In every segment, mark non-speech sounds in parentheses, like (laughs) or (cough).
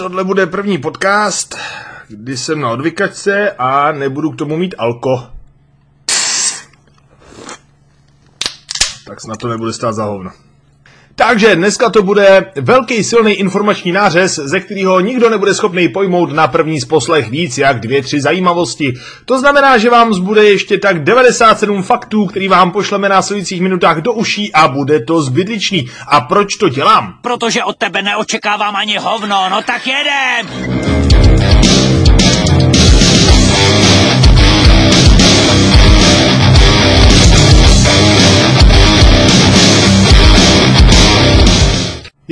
Tohle bude první podcast, kdy jsem na odvykačce a nebudu k tomu mít alko. Tak snad to nebude stát za hovno. Takže dneska to bude velký silný informační nářez, ze kterého nikdo nebude schopný pojmout na první poslech víc jak dvě, tři zajímavosti. To znamená, že vám zbude ještě tak 97 faktů, který vám pošleme na následujících minutách do uší a bude to zbytečný. A proč to dělám? Protože od tebe neočekávám ani hovno, no tak jedem!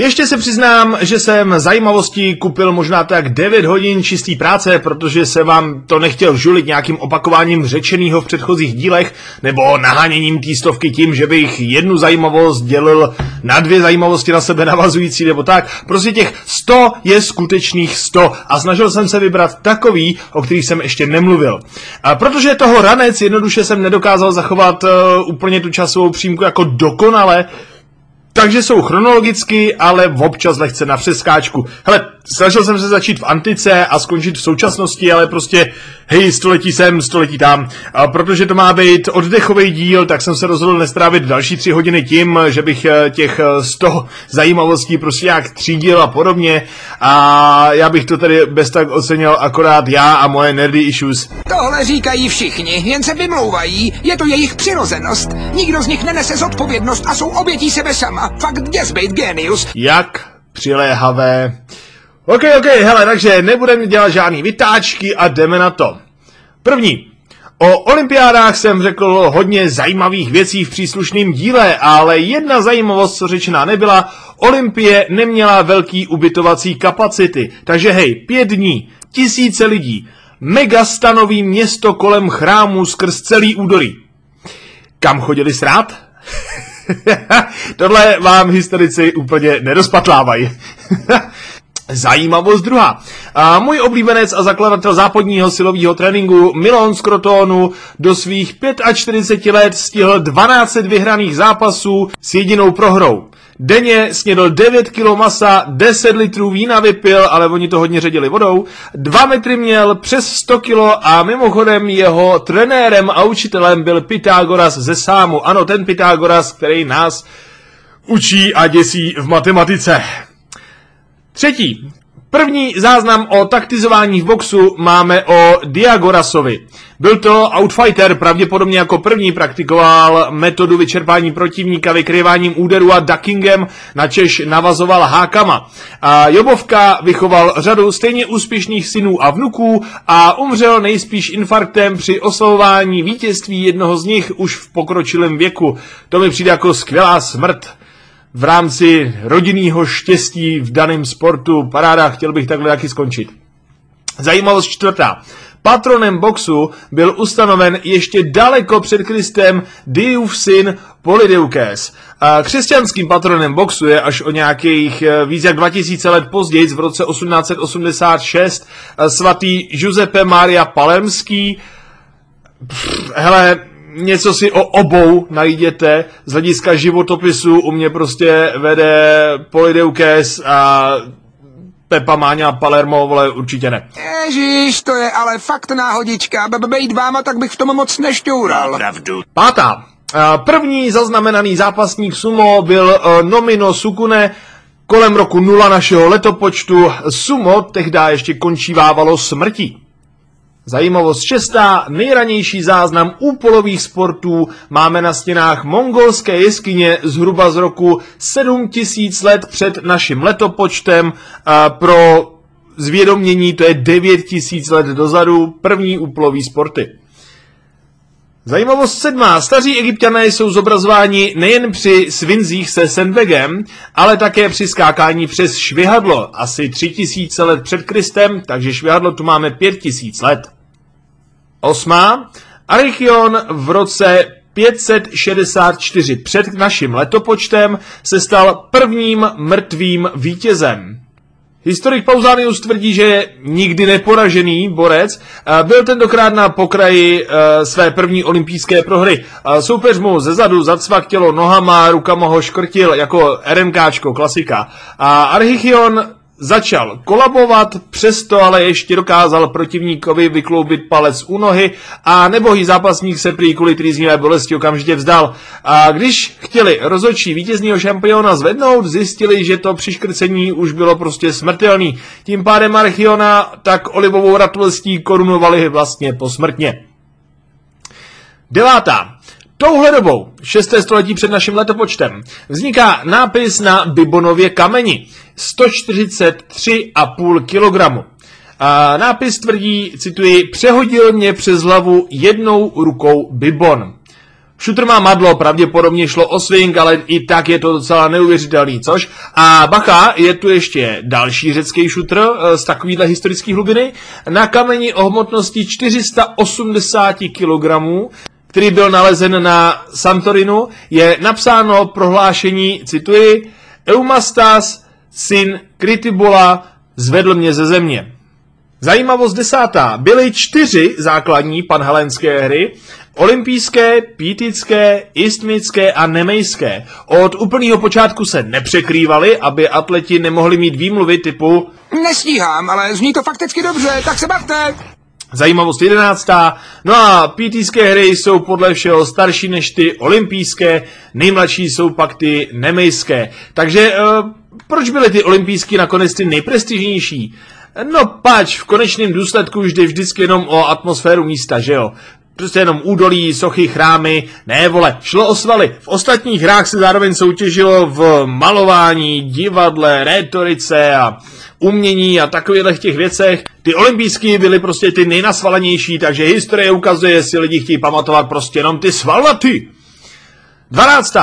Ještě se přiznám, že jsem zajímavosti kupil možná tak 9 hodin čistý práce, protože se vám to nechtěl žulit nějakým opakováním řečeného v předchozích dílech, nebo naháněním té stovky tím, že bych jednu zajímavost dělil na dvě zajímavosti na sebe navazující, nebo tak. Prostě těch 100 je skutečných 100 a snažil jsem se vybrat takový, o kterých jsem ještě nemluvil. A protože toho ranec jednoduše jsem nedokázal zachovat uh, úplně tu časovou přímku jako dokonale, takže jsou chronologicky, ale občas lehce na přeskáčku. Hele, snažil jsem se začít v antice a skončit v současnosti, ale prostě, hej, století sem, století tam. A protože to má být oddechový díl, tak jsem se rozhodl nestrávit další tři hodiny tím, že bych eh, těch 100 eh, zajímavostí prostě nějak třídil a podobně. A já bych to tady bez tak ocenil akorát já a moje nerdy issues. Tohle říkají všichni, jen se vymlouvají. Je to jejich přirozenost. Nikdo z nich nenese zodpovědnost a jsou obětí sebe sama. Fakt děsbejt genius. Jak přiléhavé. OK, OK, hele, takže nebudeme dělat žádný vytáčky a jdeme na to. První. O olympiádách jsem řekl hodně zajímavých věcí v příslušném díle, ale jedna zajímavost, co řečená nebyla, Olympie neměla velký ubytovací kapacity. Takže hej, pět dní, tisíce lidí, megastanový město kolem chrámu skrz celý údolí. Kam chodili srát? (laughs) (laughs) Tohle vám historici úplně nerozpatlávají. (laughs) Zajímavost druhá. A můj oblíbenec a zakladatel západního silového tréninku Milon Skrotonu do svých 45 let stihl 12 vyhraných zápasů s jedinou prohrou. Denně snědl 9 kg masa, 10 litrů vína vypil, ale oni to hodně ředili vodou. 2 metry měl přes 100 kg a mimochodem jeho trenérem a učitelem byl Pythagoras ze Sámu. Ano, ten Pythagoras, který nás učí a děsí v matematice. Třetí. První záznam o taktizování v boxu máme o Diagorasovi. Byl to outfighter, pravděpodobně jako první praktikoval metodu vyčerpání protivníka vykryváním úderu a duckingem, načež navazoval hákama. A Jobovka vychoval řadu stejně úspěšných synů a vnuků a umřel nejspíš infarktem při oslavování vítězství jednoho z nich už v pokročilém věku. To mi přijde jako skvělá smrt v rámci rodinného štěstí v daném sportu. Paráda, chtěl bych takhle taky skončit. Zajímavost čtvrtá. Patronem boxu byl ustanoven ještě daleko před Kristem Diův syn Polydeukes. Křesťanským patronem boxu je až o nějakých eh, víc jak 2000 let později, v roce 1886, eh, svatý Giuseppe Maria Palermský. Pff, hele, něco si o obou najděte. Z hlediska životopisu u mě prostě vede Polydeukes a Pepa Máňa Palermo, vole, určitě ne. Ježíš, to je ale fakt náhodička. Bejt váma, tak bych v tom moc nešťoural. Pravdu. Pátá. První zaznamenaný zápasník sumo byl e, Nomino Sukune, kolem roku nula našeho letopočtu. Sumo tehdy ještě končívávalo smrtí. Zajímavost šestá, nejranější záznam úpolových sportů máme na stěnách mongolské jeskyně zhruba z roku 7000 let před naším letopočtem. Pro zvědomění to je 9000 let dozadu, první úpolový sporty. Zajímavost sedmá. Staří egyptiané jsou zobrazováni nejen při svinzích se sandbagem, ale také při skákání přes švihadlo. Asi 3000 let před Kristem, takže švihadlo tu máme 5000 let. Osmá. Arichion v roce 564 před naším letopočtem se stal prvním mrtvým vítězem. Historik Pausanius tvrdí, že nikdy neporažený borec. Byl tentokrát na pokraji e, své první olympijské prohry. Soupeř mu ze zadu zacvak tělo nohama, rukama ho škrtil jako RMKčko, klasika. A Archichion začal kolabovat, přesto ale ještě dokázal protivníkovi vykloubit palec u nohy a nebohý zápasník se prý kvůli trýznivé bolesti okamžitě vzdal. A když chtěli rozočí vítězního šampiona zvednout, zjistili, že to přiškrcení už bylo prostě smrtelný. Tím pádem Archiona tak olivovou ratolestí korunovali vlastně posmrtně. Devátá. Touhle dobou, 6. století před naším letopočtem, vzniká nápis na Bibonově kameni 143,5 kg. A nápis tvrdí, cituji, přehodil mě přes hlavu jednou rukou Bibon. Šutr má madlo, pravděpodobně šlo o swing, ale i tak je to docela neuvěřitelný, což? A bacha, je tu ještě další řecký šutr eh, z takovýhle historické hlubiny na kameni o hmotnosti 480 kg, který byl nalezen na Santorinu, je napsáno prohlášení, cituji, Eumastas, syn Kritibola, zvedl mě ze země. Zajímavost desátá. Byly čtyři základní panhelenské hry, olympijské, pítické, istmické a nemejské. Od úplného počátku se nepřekrývaly, aby atleti nemohli mít výmluvy typu Nestíhám, ale zní to fakticky dobře, tak se bavte. Zajímavost jedenáctá. No a pítické hry jsou podle všeho starší než ty olympijské, nejmladší jsou pak ty nemejské. Takže uh, proč byly ty olympijské nakonec ty nejprestižnější? No pač, v konečném důsledku jde vždycky jenom o atmosféru místa, že jo? Prostě jenom údolí, sochy, chrámy, ne vole, šlo o svaly. V ostatních hrách se zároveň soutěžilo v malování, divadle, rétorice a umění a takových těch věcech. Ty olympijské byly prostě ty nejnasvalenější, takže historie ukazuje, jestli lidi chtějí pamatovat prostě jenom ty svalnaty. 12.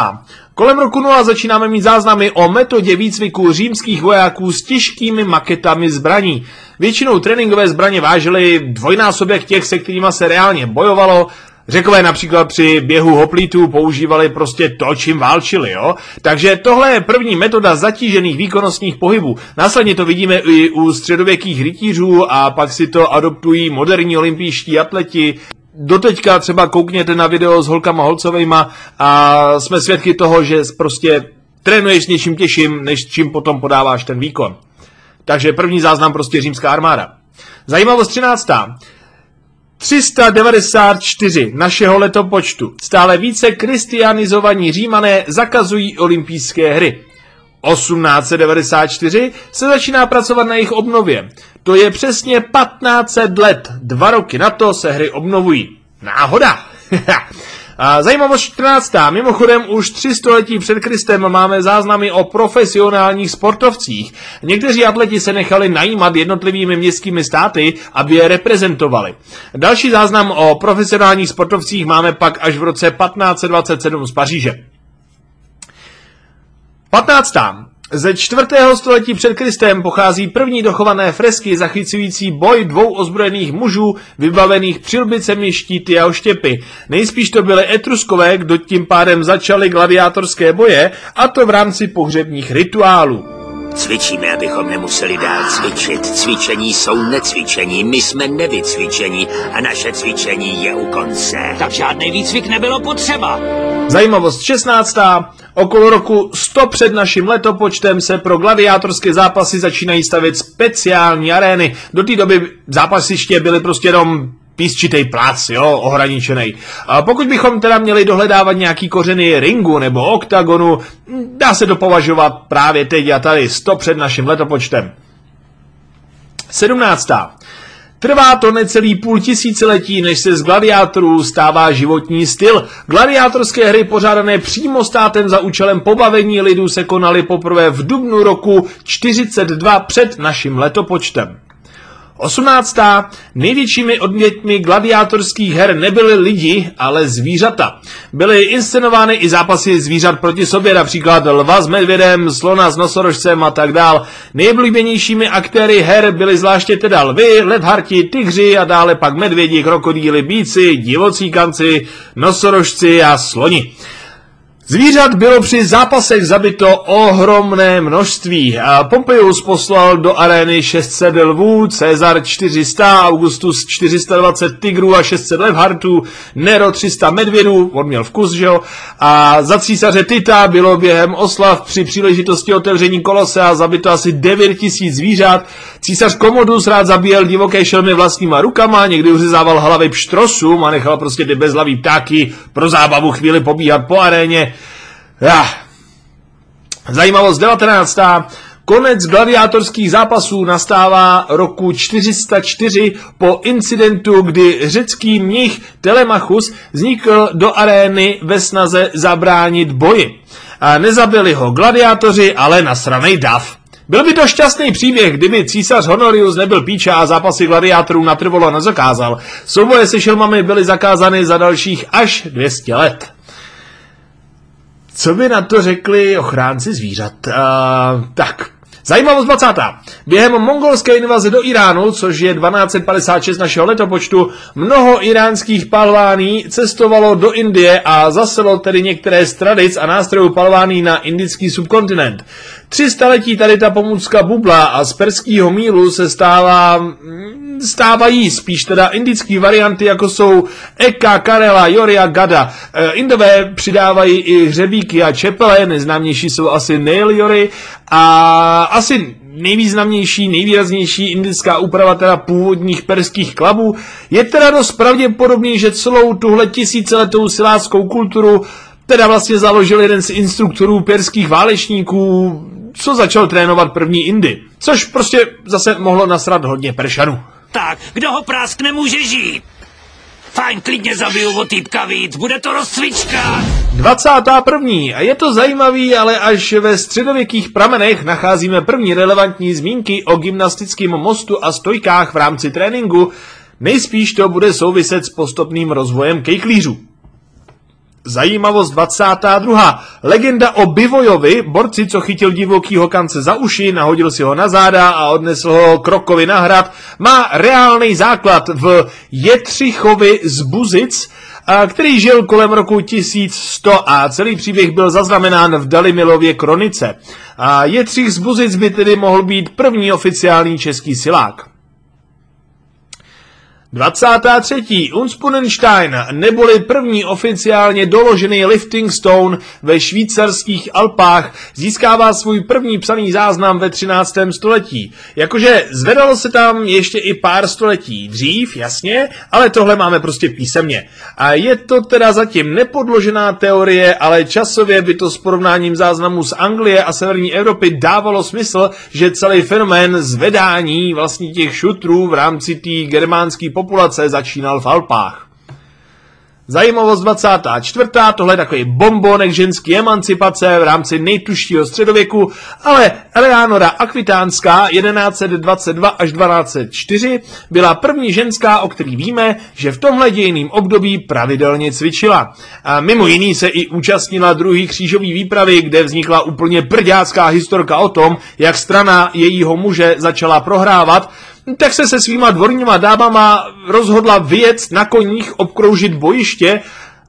Kolem roku 0 začínáme mít záznamy o metodě výcviku římských vojáků s těžkými maketami zbraní. Většinou tréninkové zbraně vážily dvojnásobek těch, se kterými se reálně bojovalo, Řekové například při běhu hoplítů používali prostě to, čím válčili, jo? Takže tohle je první metoda zatížených výkonnostních pohybů. Následně to vidíme i u středověkých rytířů a pak si to adoptují moderní olympijští atleti. Doteďka třeba koukněte na video s holkama holcovejma a jsme svědky toho, že prostě trénuješ s něčím těžším, než čím potom podáváš ten výkon. Takže první záznam prostě římská armáda. Zajímavost 13. 394 našeho letopočtu. Stále více kristianizovaní římané zakazují olympijské hry. 1894 se začíná pracovat na jejich obnově. To je přesně 1500 let. Dva roky na to se hry obnovují. Náhoda. (laughs) A zajímavost 14. Mimochodem už tři století před Kristem máme záznamy o profesionálních sportovcích. Někteří atleti se nechali najímat jednotlivými městskými státy, aby je reprezentovali. Další záznam o profesionálních sportovcích máme pak až v roce 1527 z Paříže. 15. Ze čtvrtého století před Kristem pochází první dochované fresky zachycující boj dvou ozbrojených mužů vybavených přilbicemi, štíty a oštěpy. Nejspíš to byly etruskové, kdo tím pádem začali gladiátorské boje, a to v rámci pohřebních rituálů. Cvičíme, abychom nemuseli dál cvičit. Cvičení jsou necvičení, my jsme nevycvičení a naše cvičení je u konce. Tak žádný výcvik nebylo potřeba. Zajímavost 16. Okolo roku 100 před naším letopočtem se pro gladiátorské zápasy začínají stavět speciální arény. Do té doby zápasiště byly prostě jenom písčitej plac, jo, ohraničený. Pokud bychom teda měli dohledávat nějaký kořeny ringu nebo oktagonu, dá se to považovat právě teď a tady 100 před naším letopočtem. 17. Trvá to necelý půl tisíciletí, než se z gladiátorů stává životní styl. Gladiátorské hry pořádané přímo státem za účelem pobavení lidů se konaly poprvé v dubnu roku 42 před naším letopočtem. 18. Největšími odmětmi gladiátorských her nebyly lidi, ale zvířata. Byly inscenovány i zápasy zvířat proti sobě, například lva s medvědem, slona s nosorožcem a tak dál. Nejoblíbenějšími aktéry her byly zvláště teda lvy, ledharti, tygři a dále pak medvědi, krokodýly, bíci, divocí kanci, nosorožci a sloni. Zvířat bylo při zápasech zabito ohromné množství. Pompeius poslal do arény 600 lvů, Cezar 400, Augustus 420 tigrů a 600 levhartů, Nero 300 medvědů, on měl vkus, že jo? A za císaře Tita bylo během oslav při příležitosti otevření kolosea zabito asi 9000 zvířat. Císař Komodus rád zabíjel divoké šelmy vlastníma rukama, někdy uřezával hlavy pštrosům a nechal prostě ty bezhlavý ptáky pro zábavu chvíli pobíhat po aréně. Zajímavost 19. Konec gladiátorských zápasů nastává roku 404 po incidentu, kdy řecký mnich Telemachus vznikl do arény ve snaze zabránit boji. A nezabili ho gladiátoři, ale nasranej dav. Byl by to šťastný příběh, kdyby císař Honorius nebyl píče a zápasy gladiátorů natrvalo nezakázal. Souboje se šelmami byly zakázány za dalších až 200 let. Co by na to řekli ochránci zvířat? Uh, tak, Zajímavost 20. Během mongolské invaze do Iránu, což je 1256 našeho letopočtu, mnoho iránských palvání cestovalo do Indie a zaselo tedy některé z tradic a nástrojů palvání na indický subkontinent. Tři staletí tady ta pomůcka bubla a z perského mílu se stává, mm, stávají spíš teda indické varianty, jako jsou Eka, Karela, Joria, Gada. E, Indové přidávají i hřebíky a čepele, neznámější jsou asi Nail Jory a asi nejvýznamnější, nejvýraznější indická úprava teda původních perských klabů. Je teda dost pravděpodobný, že celou tuhle tisíciletou siláckou kulturu teda vlastně založil jeden z instruktorů perských válečníků, co začal trénovat první Indy. Což prostě zase mohlo nasrat hodně Peršanů. Tak, kdo ho prásk nemůže žít? Fajn, klidně zabiju o týpka víc, bude to rozcvička. 21. A je to zajímavý, ale až ve středověkých pramenech nacházíme první relevantní zmínky o gymnastickém mostu a stojkách v rámci tréninku, nejspíš to bude souviset s postupným rozvojem kejklířů. Zajímavost 22. Legenda o Bivojovi, borci, co chytil divokýho kance za uši, nahodil si ho na záda a odnesl ho krokovi na hrad, má reálný základ v Jetřichovi z Buzic, který žil kolem roku 1100 a celý příběh byl zaznamenán v Dalimilově kronice. A Jetřich z Buzic by tedy mohl být první oficiální český silák. 23. Unspunenstein, neboli první oficiálně doložený lifting stone ve švýcarských Alpách, získává svůj první psaný záznam ve 13. století. Jakože zvedalo se tam ještě i pár století dřív, jasně, ale tohle máme prostě písemně. A je to teda zatím nepodložená teorie, ale časově by to s porovnáním záznamů z Anglie a severní Evropy dávalo smysl, že celý fenomén zvedání vlastně těch šutrů v rámci té germánské populace začínal v Alpách. Zajímavost 24. Tohle je takový bombonek ženský emancipace v rámci nejtuštího středověku, ale Eleanora Akvitánská 1122 až 1204 byla první ženská, o který víme, že v tomhle dějiným období pravidelně cvičila. A mimo jiný se i účastnila druhý křížový výpravy, kde vznikla úplně brďácká historka o tom, jak strana jejího muže začala prohrávat, tak se se svýma dvorníma dámama rozhodla vyjet na koních obkroužit bojiště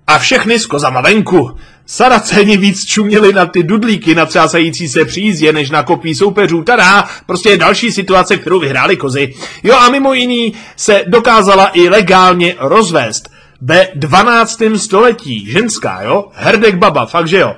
a všechny s kozama venku. Saraceni víc čuměli na ty dudlíky natřásající se při jízdě, než na kopí soupeřů. Tada, prostě je další situace, kterou vyhráli kozy. Jo a mimo jiný se dokázala i legálně rozvést ve 12. století. Ženská, jo? Herdek baba, fakt že jo.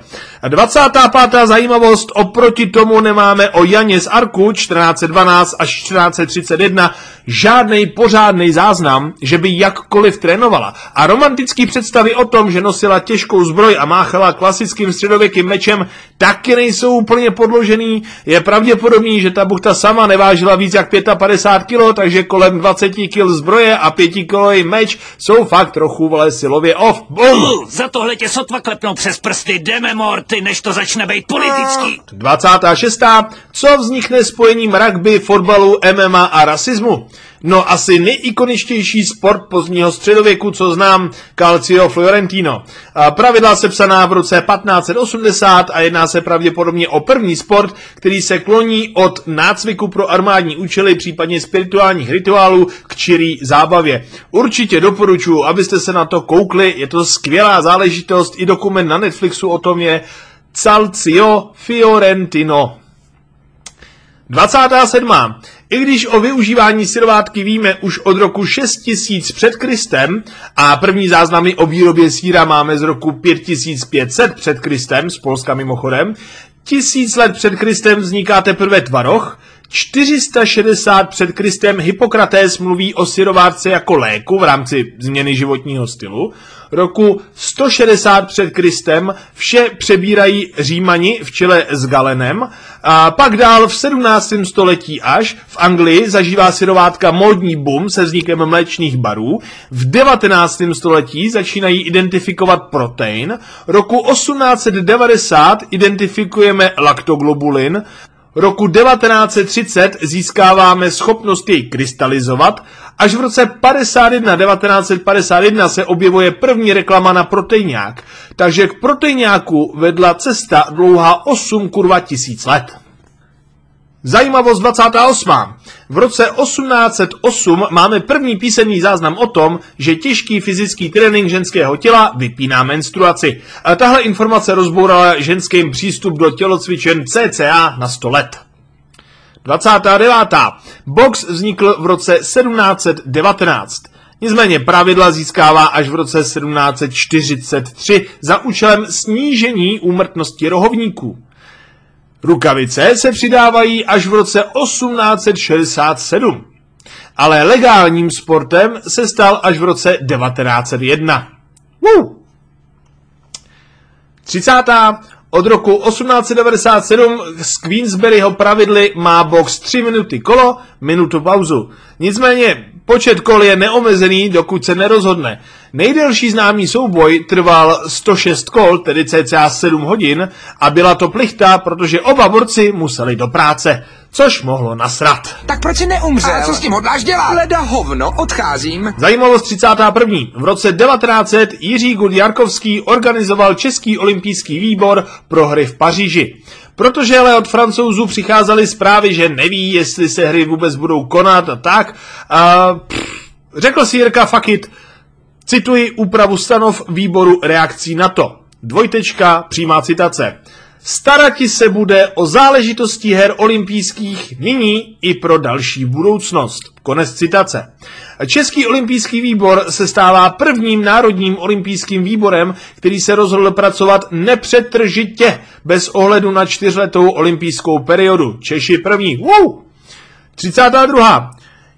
25. zajímavost, oproti tomu nemáme o Janě z Arku 1412 až 1431 žádný pořádný záznam, že by jakkoliv trénovala. A romantický představy o tom, že nosila těžkou zbroj a máchala klasickým středověkým mečem, taky nejsou úplně podložený. Je pravděpodobný, že ta buchta sama nevážila víc jak 55 kg, takže kolem 20 kg zbroje a 5 kg meč jsou fakt trochu vole silově off. Bum! Uh, za tohle tě sotva klepnou přes prsty, jdeme morty, než to začne být politický. 26. Co vznikne spojením rugby, fotbalu, MMA a rasismu? No asi nejikoničtější sport pozdního středověku, co znám, Calcio Fiorentino. Pravidla se psaná v roce 1580 a jedná se pravděpodobně o první sport, který se kloní od nácviku pro armádní účely, případně spirituálních rituálů k čirý zábavě. Určitě doporučuji, abyste se na to koukli, je to skvělá záležitost, i dokument na Netflixu o tom je Calcio Fiorentino. 27. I když o využívání syrovátky víme už od roku 6000 před Kristem a první záznamy o výrobě síra máme z roku 5500 před Kristem, z Polska mimochodem, tisíc let před Kristem vzniká teprve tvaroh, 460 před Kristem Hippokrates mluví o syrovátce jako léku v rámci změny životního stylu. Roku 160 před Kristem vše přebírají Římani v čele s Galenem. A pak dál v 17. století až v Anglii zažívá syrovátka módní boom se vznikem mléčných barů. V 19. století začínají identifikovat protein. Roku 1890 identifikujeme laktoglobulin roku 1930 získáváme schopnost jej krystalizovat, až v roce 51 1951 se objevuje první reklama na proteinák, takže k proteinňáku vedla cesta dlouhá 8 kurva tisíc let. Zajímavost 28. V roce 1808 máme první písemný záznam o tom, že těžký fyzický trénink ženského těla vypíná menstruaci. A tahle informace rozbourala ženským přístup do tělocvičen CCA na 100 let. 29. Box vznikl v roce 1719. Nicméně pravidla získává až v roce 1743 za účelem snížení úmrtnosti rohovníků. Rukavice se přidávají až v roce 1867, ale legálním sportem se stal až v roce 1901. Woo! 30. Od roku 1897 z Queensberryho pravidly má box 3 minuty kolo, minutu pauzu. Nicméně počet kol je neomezený, dokud se nerozhodne. Nejdelší známý souboj trval 106 kol, tedy cca 7 hodin, a byla to plichta, protože oba borci museli do práce, což mohlo nasrat. Tak proč si neumřel? A co s tím hodláš dělat? Leda hovno, odcházím. Zajímavost 31. V roce 1900 Jiří Gudjarkovský organizoval Český olympijský výbor pro hry v Paříži. Protože ale od francouzů přicházely zprávy, že neví, jestli se hry vůbec budou konat a tak, a pff, řekl si Jirka, fuck it, Cituji úpravu stanov výboru reakcí na to. Dvojtečka, přímá citace. Starati se bude o záležitosti her olympijských nyní i pro další budoucnost. Konec citace. Český olympijský výbor se stává prvním národním olympijským výborem, který se rozhodl pracovat nepřetržitě bez ohledu na čtyřletou olympijskou periodu. Češi první. Woo! 32.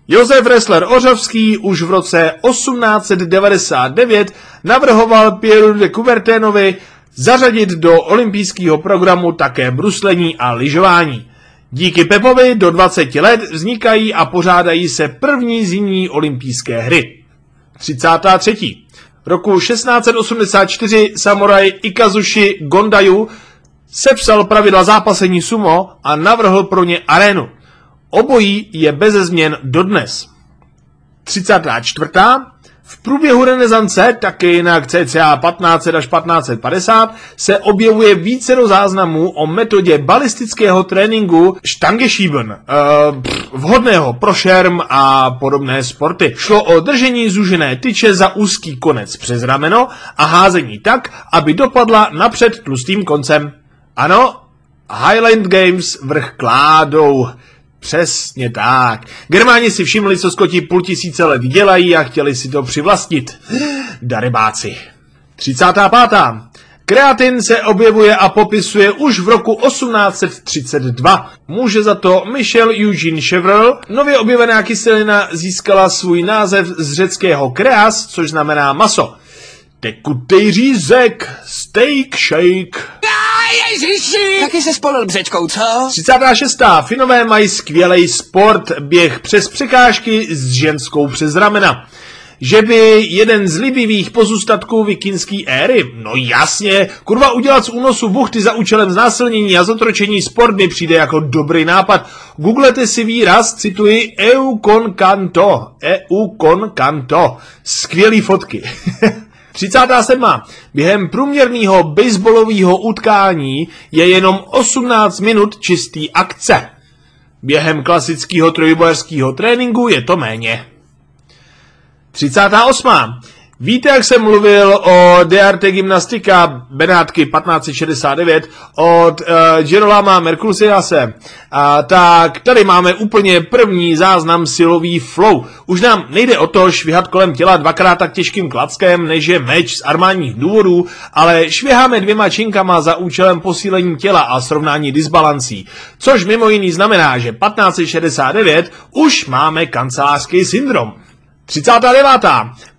Josef Ressler Ořovský už v roce 1899 navrhoval Pierre de Coubertinovi zařadit do olympijského programu také bruslení a lyžování. Díky Pepovi do 20 let vznikají a pořádají se první zimní olympijské hry. 33. Roku 1684 samuraj Ikazushi Gondayu sepsal pravidla zápasení sumo a navrhl pro ně arénu. Obojí je beze změn dodnes. 34. V průběhu renesance, také jinak cca 15 až 1550, se objevuje více do záznamů o metodě balistického tréninku Stangeschieben, uh, vhodného pro šerm a podobné sporty. Šlo o držení zužené tyče za úzký konec přes rameno a házení tak, aby dopadla napřed tlustým koncem. Ano, Highland Games vrch kládou. Přesně tak. Germáni si všimli, co skoti půl tisíce let dělají a chtěli si to přivlastnit. Darebáci. 35. Kreatin se objevuje a popisuje už v roku 1832. Může za to Michel Eugene Chevreul. Nově objevená kyselina získala svůj název z řeckého kreas, což znamená maso. Tekutej řízek, steak shake. Ježiši! Taky se spolil břečkou, co? 36. Finové mají skvělý sport, běh přes překážky s ženskou přes ramena. Že by jeden z libivých pozůstatků vikinské éry, no jasně, kurva udělat z únosu buchty za účelem znásilnění a zotročení sport mi přijde jako dobrý nápad. Googlete si výraz, cituji, EU con canto, EU con canto. Skvělý fotky. (laughs) 37. Během průměrného baseballového utkání je jenom 18 minut čistý akce. Během klasického trojbojerského tréninku je to méně. 38. Víte, jak jsem mluvil o Dearte Gymnastika Benátky 1569 od uh, Girolama Merculsiase? A, tak tady máme úplně první záznam silový flow. Už nám nejde o to švihat kolem těla dvakrát tak těžkým klackem, než je meč z armádních důvodů, ale šviháme dvěma činkama za účelem posílení těla a srovnání disbalancí. Což mimo jiný znamená, že 1569 už máme kancelářský syndrom. 39.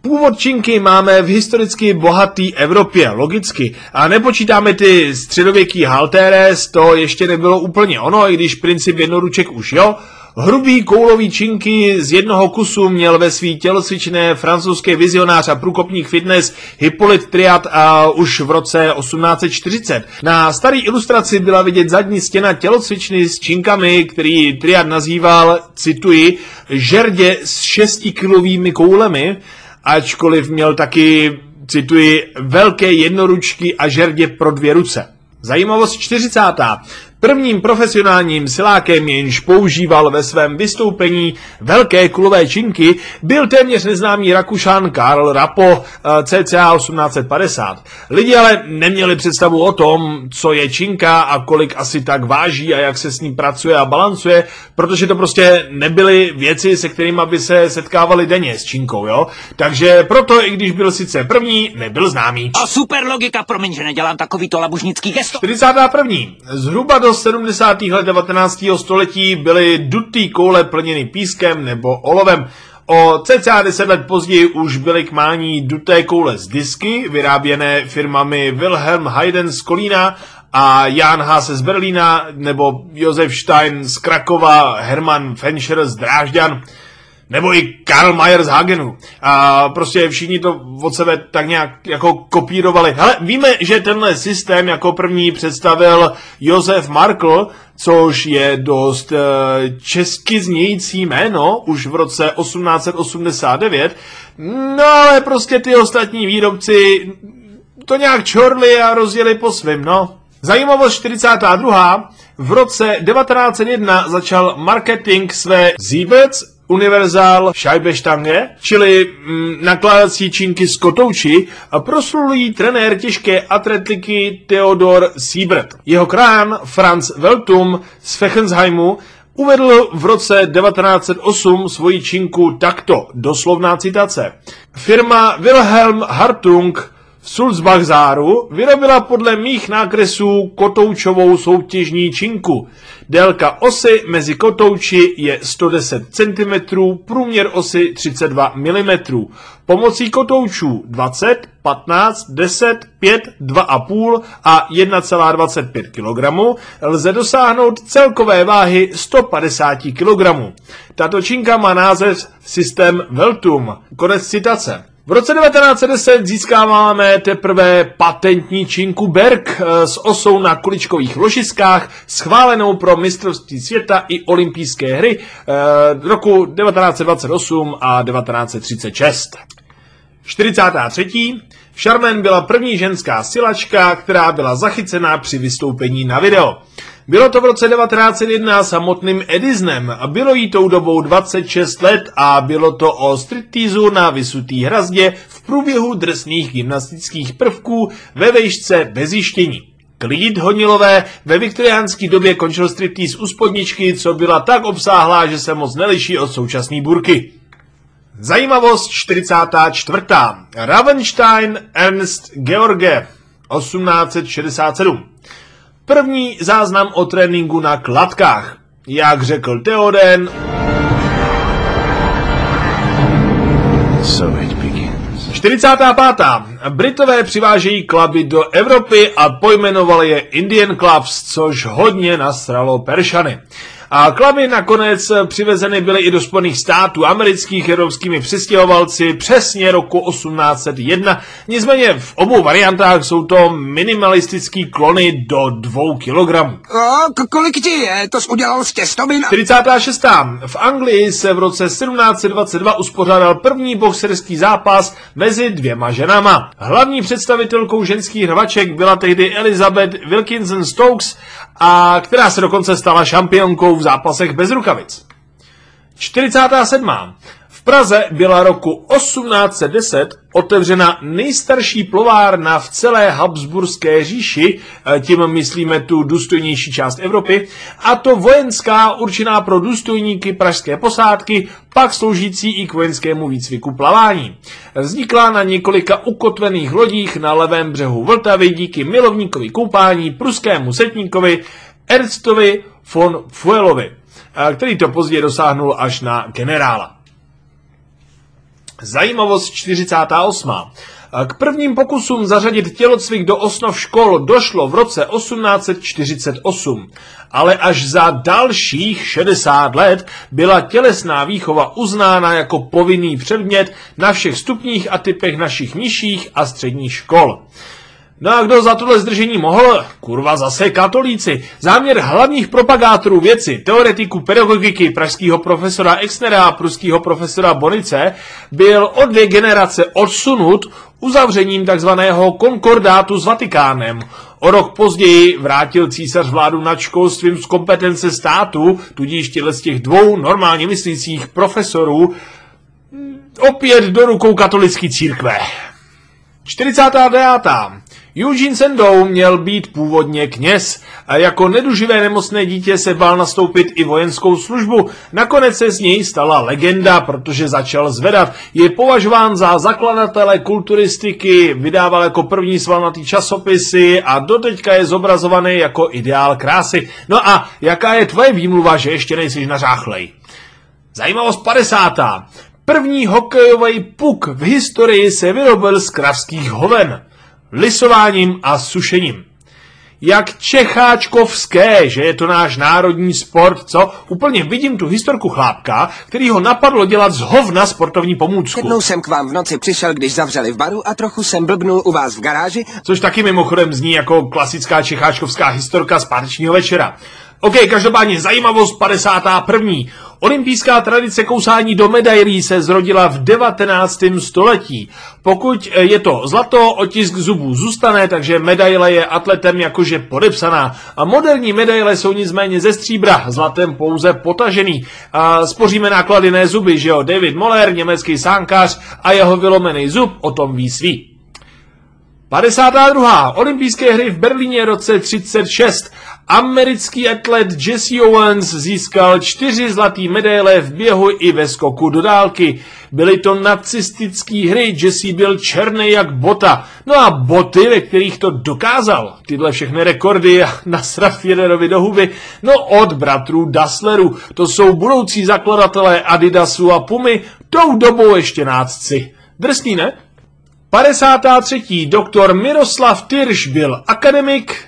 Původ činky máme v historicky bohatý Evropě, logicky. A nepočítáme ty středověký haltéres, to ještě nebylo úplně ono, i když princip jednoruček už jo. Hrubý koulový činky z jednoho kusu měl ve svý tělocvičné francouzské vizionář a průkopník fitness Hippolyte Triad a už v roce 1840. Na staré ilustraci byla vidět zadní stěna tělocvičny s činkami, který Triad nazýval, cituji, žerdě s šestikilovými koulemi, ačkoliv měl taky, cituji, velké jednoručky a žerdě pro dvě ruce. Zajímavost 40. Prvním profesionálním silákem, jenž používal ve svém vystoupení velké kulové činky, byl téměř neznámý Rakušan Karl Rapo eh, cca 1850. Lidi ale neměli představu o tom, co je činka a kolik asi tak váží a jak se s ní pracuje a balancuje, protože to prostě nebyly věci, se kterými by se setkávali denně s činkou, jo? Takže proto, i když byl sice první, nebyl známý. A super logika, promiň, že nedělám takovýto labužnický gesto. 41. Zhruba do 70. let 19. století byly dutý koule plněny pískem nebo olovem. O cca 10 let později už byly k mání duté koule z disky, vyráběné firmami Wilhelm Hayden z Kolína a Jan Hase z Berlína, nebo Josef Stein z Krakova, Hermann Fenscher z Drážďan nebo i Karl Mayer z Hagenu. A prostě všichni to od sebe tak nějak jako kopírovali. Ale víme, že tenhle systém jako první představil Josef Markl, což je dost e, česky znějící jméno, už v roce 1889. No ale prostě ty ostatní výrobci to nějak čorli a rozjeli po svým, no. Zajímavost 42. V roce 1901 začal marketing své Siebels Universal Scheibestange, čili mm, nakládací činky z kotouči, proslulý trenér těžké atletiky Theodor Siebert. Jeho krán Franz Weltum z Fechensheimu uvedl v roce 1908 svoji činku takto, doslovná citace. Firma Wilhelm Hartung v Sulzbach-Záru vyrobila podle mých nákresů kotoučovou soutěžní činku. Délka osy mezi kotouči je 110 cm, průměr osy 32 mm. Pomocí kotoučů 20, 15, 10, 5, 2,5 a 1,25 kg lze dosáhnout celkové váhy 150 kg. Tato činka má název systém Veltum. Konec citace. V roce 1910 získáváme teprve patentní činku Berg eh, s osou na kuličkových ložiskách, schválenou pro mistrovství světa i olympijské hry eh, roku 1928 a 1936. 43. Charmaine byla první ženská silačka, která byla zachycená při vystoupení na video. Bylo to v roce 1901 samotným Edisnem a bylo jí tou dobou 26 let a bylo to o striptýzu na vysutý hrazdě v průběhu drsných gymnastických prvků ve vejšce bez zjištění. Klid honilové ve viktoriánské době končil striptýz u spodničky, co byla tak obsáhlá, že se moc neliší od současné burky. Zajímavost 44. Ravenstein Ernst George 1867 První záznam o tréninku na kladkách. Jak řekl Teoden, So it begins. 45. Britové přivážejí klaby do Evropy a pojmenovali je Indian Clubs, což hodně nasralo Peršany. A klamy nakonec přivezeny byly i do Spojených států amerických evropskými přistěhovalci přesně roku 1801. Nicméně v obou variantách jsou to minimalistický klony do dvou kilogramů. O, kolik ti je? To jsi udělal z těstovin? 46. V Anglii se v roce 1722 uspořádal první boxerský zápas mezi dvěma ženama. Hlavní představitelkou ženských hrvaček byla tehdy Elizabeth Wilkinson Stokes, a která se dokonce stala šampionkou v zápasech bez rukavic. 47. V Praze byla roku 1810 otevřena nejstarší plovárna v celé Habsburské říši, eh, tím myslíme tu důstojnější část Evropy, a to vojenská určená pro důstojníky pražské posádky, pak sloužící i k vojenskému výcviku plavání. Vznikla na několika ukotvených lodích na levém břehu Vltavy díky milovníkovi koupání pruskému setníkovi Ernstovi von Fuelovi, eh, který to později dosáhnul až na generála. Zajímavost 48. K prvním pokusům zařadit tělocvik do osnov škol došlo v roce 1848, ale až za dalších 60 let byla tělesná výchova uznána jako povinný předmět na všech stupních a typech našich nižších a středních škol. No a kdo za tohle zdržení mohl? Kurva zase katolíci. Záměr hlavních propagátorů věci, teoretiků pedagogiky, pražského profesora Exnera a pruského profesora Bonice, byl o dvě generace odsunut uzavřením takzvaného konkordátu s Vatikánem. O rok později vrátil císař vládu nad školstvím z kompetence státu, tudíž těle z těch dvou normálně myslících profesorů, opět do rukou katolické církve. 49. Eugene Sendou měl být původně kněz a jako neduživé nemocné dítě se bál nastoupit i vojenskou službu. Nakonec se z něj stala legenda, protože začal zvedat. Je považován za zakladatele kulturistiky, vydával jako první svalnatý časopisy a doteďka je zobrazovaný jako ideál krásy. No a jaká je tvoje výmluva, že ještě nejsi nařáchlej? Zajímavost 50. První hokejový puk v historii se vyrobil z kravských hoven lisováním a sušením. Jak čecháčkovské, že je to náš národní sport, co? Úplně vidím tu historku chlápka, který ho napadlo dělat z hovna sportovní pomůcku. Jednou jsem k vám v noci přišel, když zavřeli v baru a trochu jsem blbnul u vás v garáži. Což taky mimochodem zní jako klasická čecháčkovská historka z pátečního večera. OK, každopádně zajímavost 51. Olympijská tradice kousání do medailí se zrodila v 19. století. Pokud je to zlato, otisk zubů zůstane, takže medaile je atletem jakože podepsaná. A moderní medaile jsou nicméně ze stříbra, zlatem pouze potažený. A spoříme náklady ne zuby, že jo? David Moller, německý sánkař a jeho vylomený zub o tom ví svý. 52. Olympijské hry v Berlíně roce 36. Americký atlet Jesse Owens získal čtyři zlatý medaile v běhu i ve skoku do dálky. Byly to nacistické hry, Jesse byl černý jak bota. No a boty, ve kterých to dokázal, tyhle všechny rekordy a (laughs) nasrat Federovi do huby, no od bratrů Dasslerů. To jsou budoucí zakladatelé Adidasu a Pumy, tou dobou ještě nácci. Drsný, ne? 53. doktor Miroslav Tyrš byl akademik,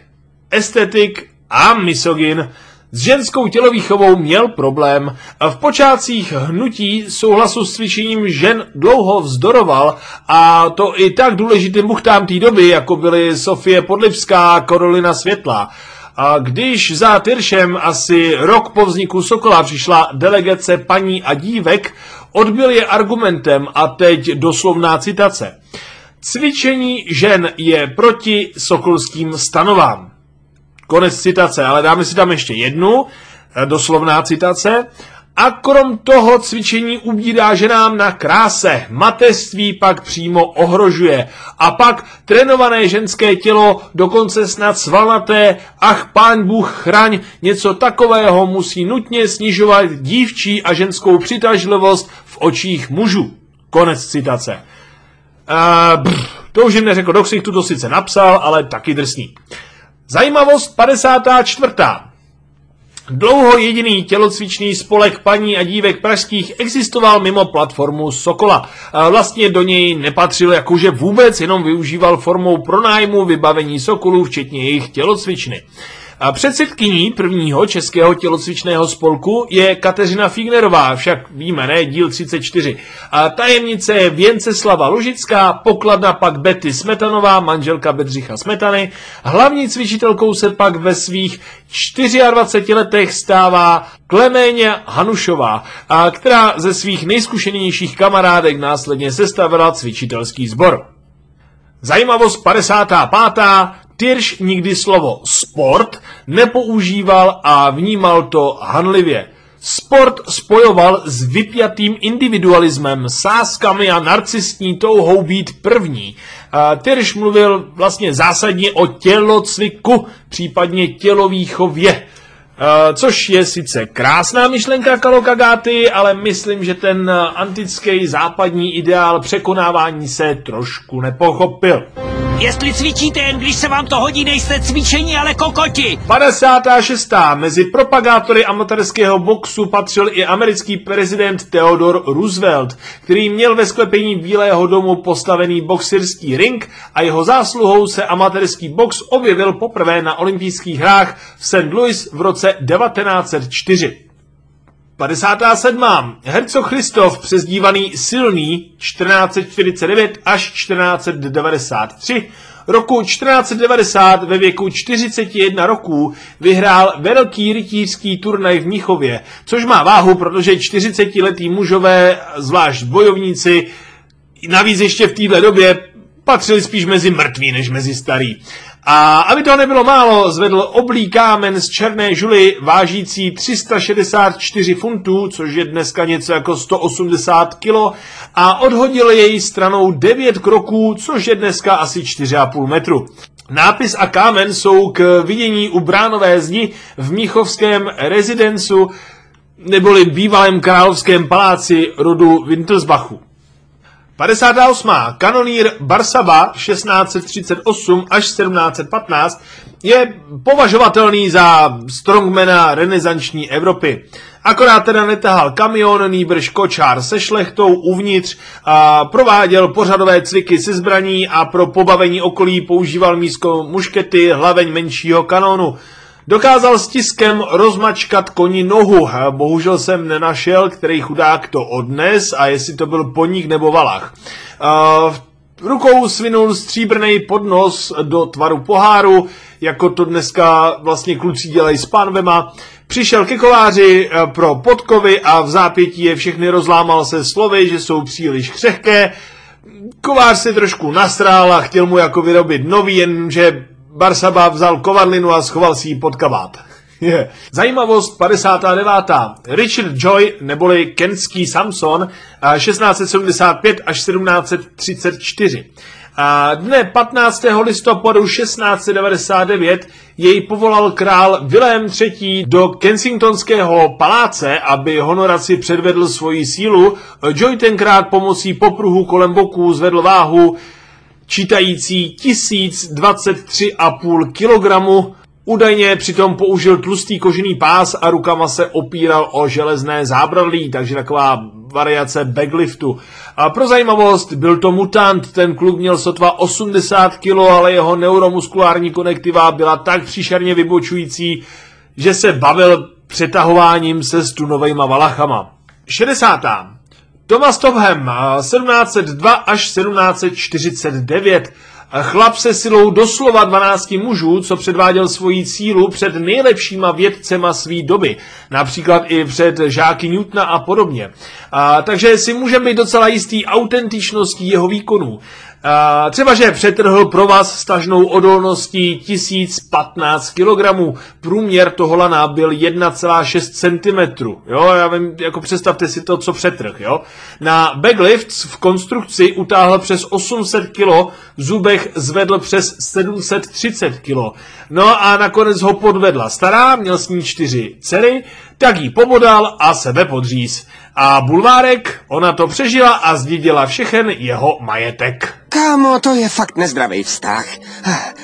estetik a misogyn. S ženskou tělovýchovou měl problém. V počátcích hnutí souhlasu s cvičením žen dlouho vzdoroval a to i tak důležitým buchtám té doby, jako byly Sofie Podlivská a Karolina Světla. A když za Tyršem asi rok po vzniku Sokola přišla delegace paní a dívek, odbil je argumentem a teď doslovná citace. Cvičení žen je proti sokolským stanovám. Konec citace, ale dáme si tam ještě jednu, eh, doslovná citace. A krom toho cvičení ubírá ženám na kráse, mateřství pak přímo ohrožuje. A pak trénované ženské tělo, dokonce snad svalnaté, ach pán Bůh chraň, něco takového musí nutně snižovat dívčí a ženskou přitažlivost v očích mužů. Konec citace. Uh, brr, to už jim neřekl do ksichtu, to sice napsal, ale taky drsný. Zajímavost 54. Dlouho jediný tělocvičný spolek paní a dívek pražských existoval mimo platformu Sokola. Vlastně do něj nepatřil jakože vůbec, jenom využíval formou pronájmu vybavení Sokolů, včetně jejich tělocvičny. A předsedkyní prvního českého tělocvičného spolku je Kateřina Fignerová, však víme, ne, díl 34. A tajemnice je Věnceslava Lužická, pokladna pak Betty Smetanová, manželka Bedřicha Smetany. Hlavní cvičitelkou se pak ve svých 24 letech stává Kleméně Hanušová, a která ze svých nejzkušenějších kamarádek následně sestavila cvičitelský sbor. Zajímavost 55. Tyrš nikdy slovo sport nepoužíval a vnímal to hanlivě. Sport spojoval s vypjatým individualismem, sáskami a narcistní touhou být první. Tyrš mluvil vlastně zásadně o tělocviku, případně tělovýchově. Což je sice krásná myšlenka Kalokagáty, ale myslím, že ten antický západní ideál překonávání se trošku nepochopil. Jestli cvičíte jen, když se vám to hodí, nejste cvičení, ale kokoti. 56. Mezi propagátory amatérského boxu patřil i americký prezident Theodore Roosevelt, který měl ve sklepení Bílého domu postavený boxerský ring a jeho zásluhou se amatérský box objevil poprvé na olympijských hrách v St. Louis v roce 1904. 57. Hercog Christoph, přezdívaný Silný 1449 až 1493, roku 1490 ve věku 41 roků vyhrál velký rytířský turnaj v Mnichově, což má váhu, protože 40-letý mužové, zvlášť bojovníci, navíc ještě v této době patřili spíš mezi mrtví než mezi starý. A aby to nebylo málo, zvedl oblý kámen z černé žuly vážící 364 funtů, což je dneska něco jako 180 kilo, a odhodil jej stranou 9 kroků, což je dneska asi 4,5 metru. Nápis a kámen jsou k vidění u bránové zdi v Míchovském rezidencu neboli bývalém královském paláci rodu Wintersbachu. 58. Kanonýr Barsaba 1638 až 1715 je považovatelný za strongmana renesanční Evropy. Akorát teda netahal kamion, nýbrž kočár se šlechtou uvnitř, a prováděl pořadové cviky se zbraní a pro pobavení okolí používal místo muškety hlaveň menšího kanonu. Dokázal s tiskem rozmačkat koni nohu. Bohužel jsem nenašel, který chudák to odnes a jestli to byl poník nebo valach. Rukou svinul stříbrný podnos do tvaru poháru, jako to dneska vlastně kluci dělají s pánvema. Přišel ke kováři e, pro podkovy a v zápětí je všechny rozlámal se slovy, že jsou příliš křehké. Kovář se trošku nasrál a chtěl mu jako vyrobit nový, jenže Barsaba vzal kovadlinu a schoval si ji pod kabát. (laughs) Je. Zajímavost 59. Richard Joy, neboli Kenský Samson, 1675 až 1734. A dne 15. listopadu 1699 jej povolal král Vilém III. do Kensingtonského paláce, aby honoraci předvedl svoji sílu. Joy tenkrát pomocí popruhu kolem boků zvedl váhu čítající 1023,5 kg. Údajně přitom použil tlustý kožený pás a rukama se opíral o železné zábradlí, takže taková variace backliftu. A pro zajímavost, byl to mutant, ten kluk měl sotva 80 kg, ale jeho neuromuskulární konektiva byla tak příšerně vybočující, že se bavil přetahováním se stunovejma valachama. 60. Thomas Topham, 1702 až 1749. Chlap se silou doslova 12 mužů, co předváděl svoji sílu před nejlepšíma vědcema své doby, například i před žáky Newtona a podobně. A, takže si můžeme být docela jistý autentičností jeho výkonů. Třeba, že přetrhl pro vás stažnou odolností 1015 kg. Průměr toho lana byl 1,6 cm. Jo, já vím, jako představte si to, co přetrh, jo. Na backlifts v konstrukci utáhl přes 800 kg, v zubech zvedl přes 730 kg. No a nakonec ho podvedla stará, měl s ní čtyři dcery, tak jí pomodal a sebe podříz. A bulvárek, ona to přežila a zdědila všechen jeho majetek. Kámo, to je fakt nezdravý vztah.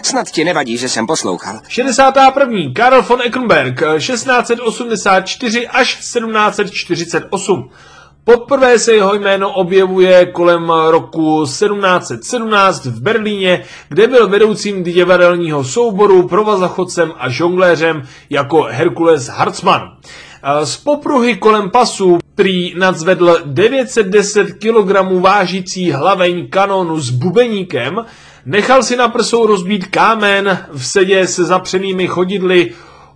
Snad ti nevadí, že jsem poslouchal. 61. Karl von Eckenberg, 1684 až 1748. Poprvé se jeho jméno objevuje kolem roku 1717 v Berlíně, kde byl vedoucím divadelního souboru, provazachodcem a žongléřem jako Herkules Hartzmann. Z popruhy kolem pasu prý nadzvedl 910 kg vážící hlaveň kanonu s bubeníkem, nechal si na prsou rozbít kámen, v sedě se zapřenými chodidly,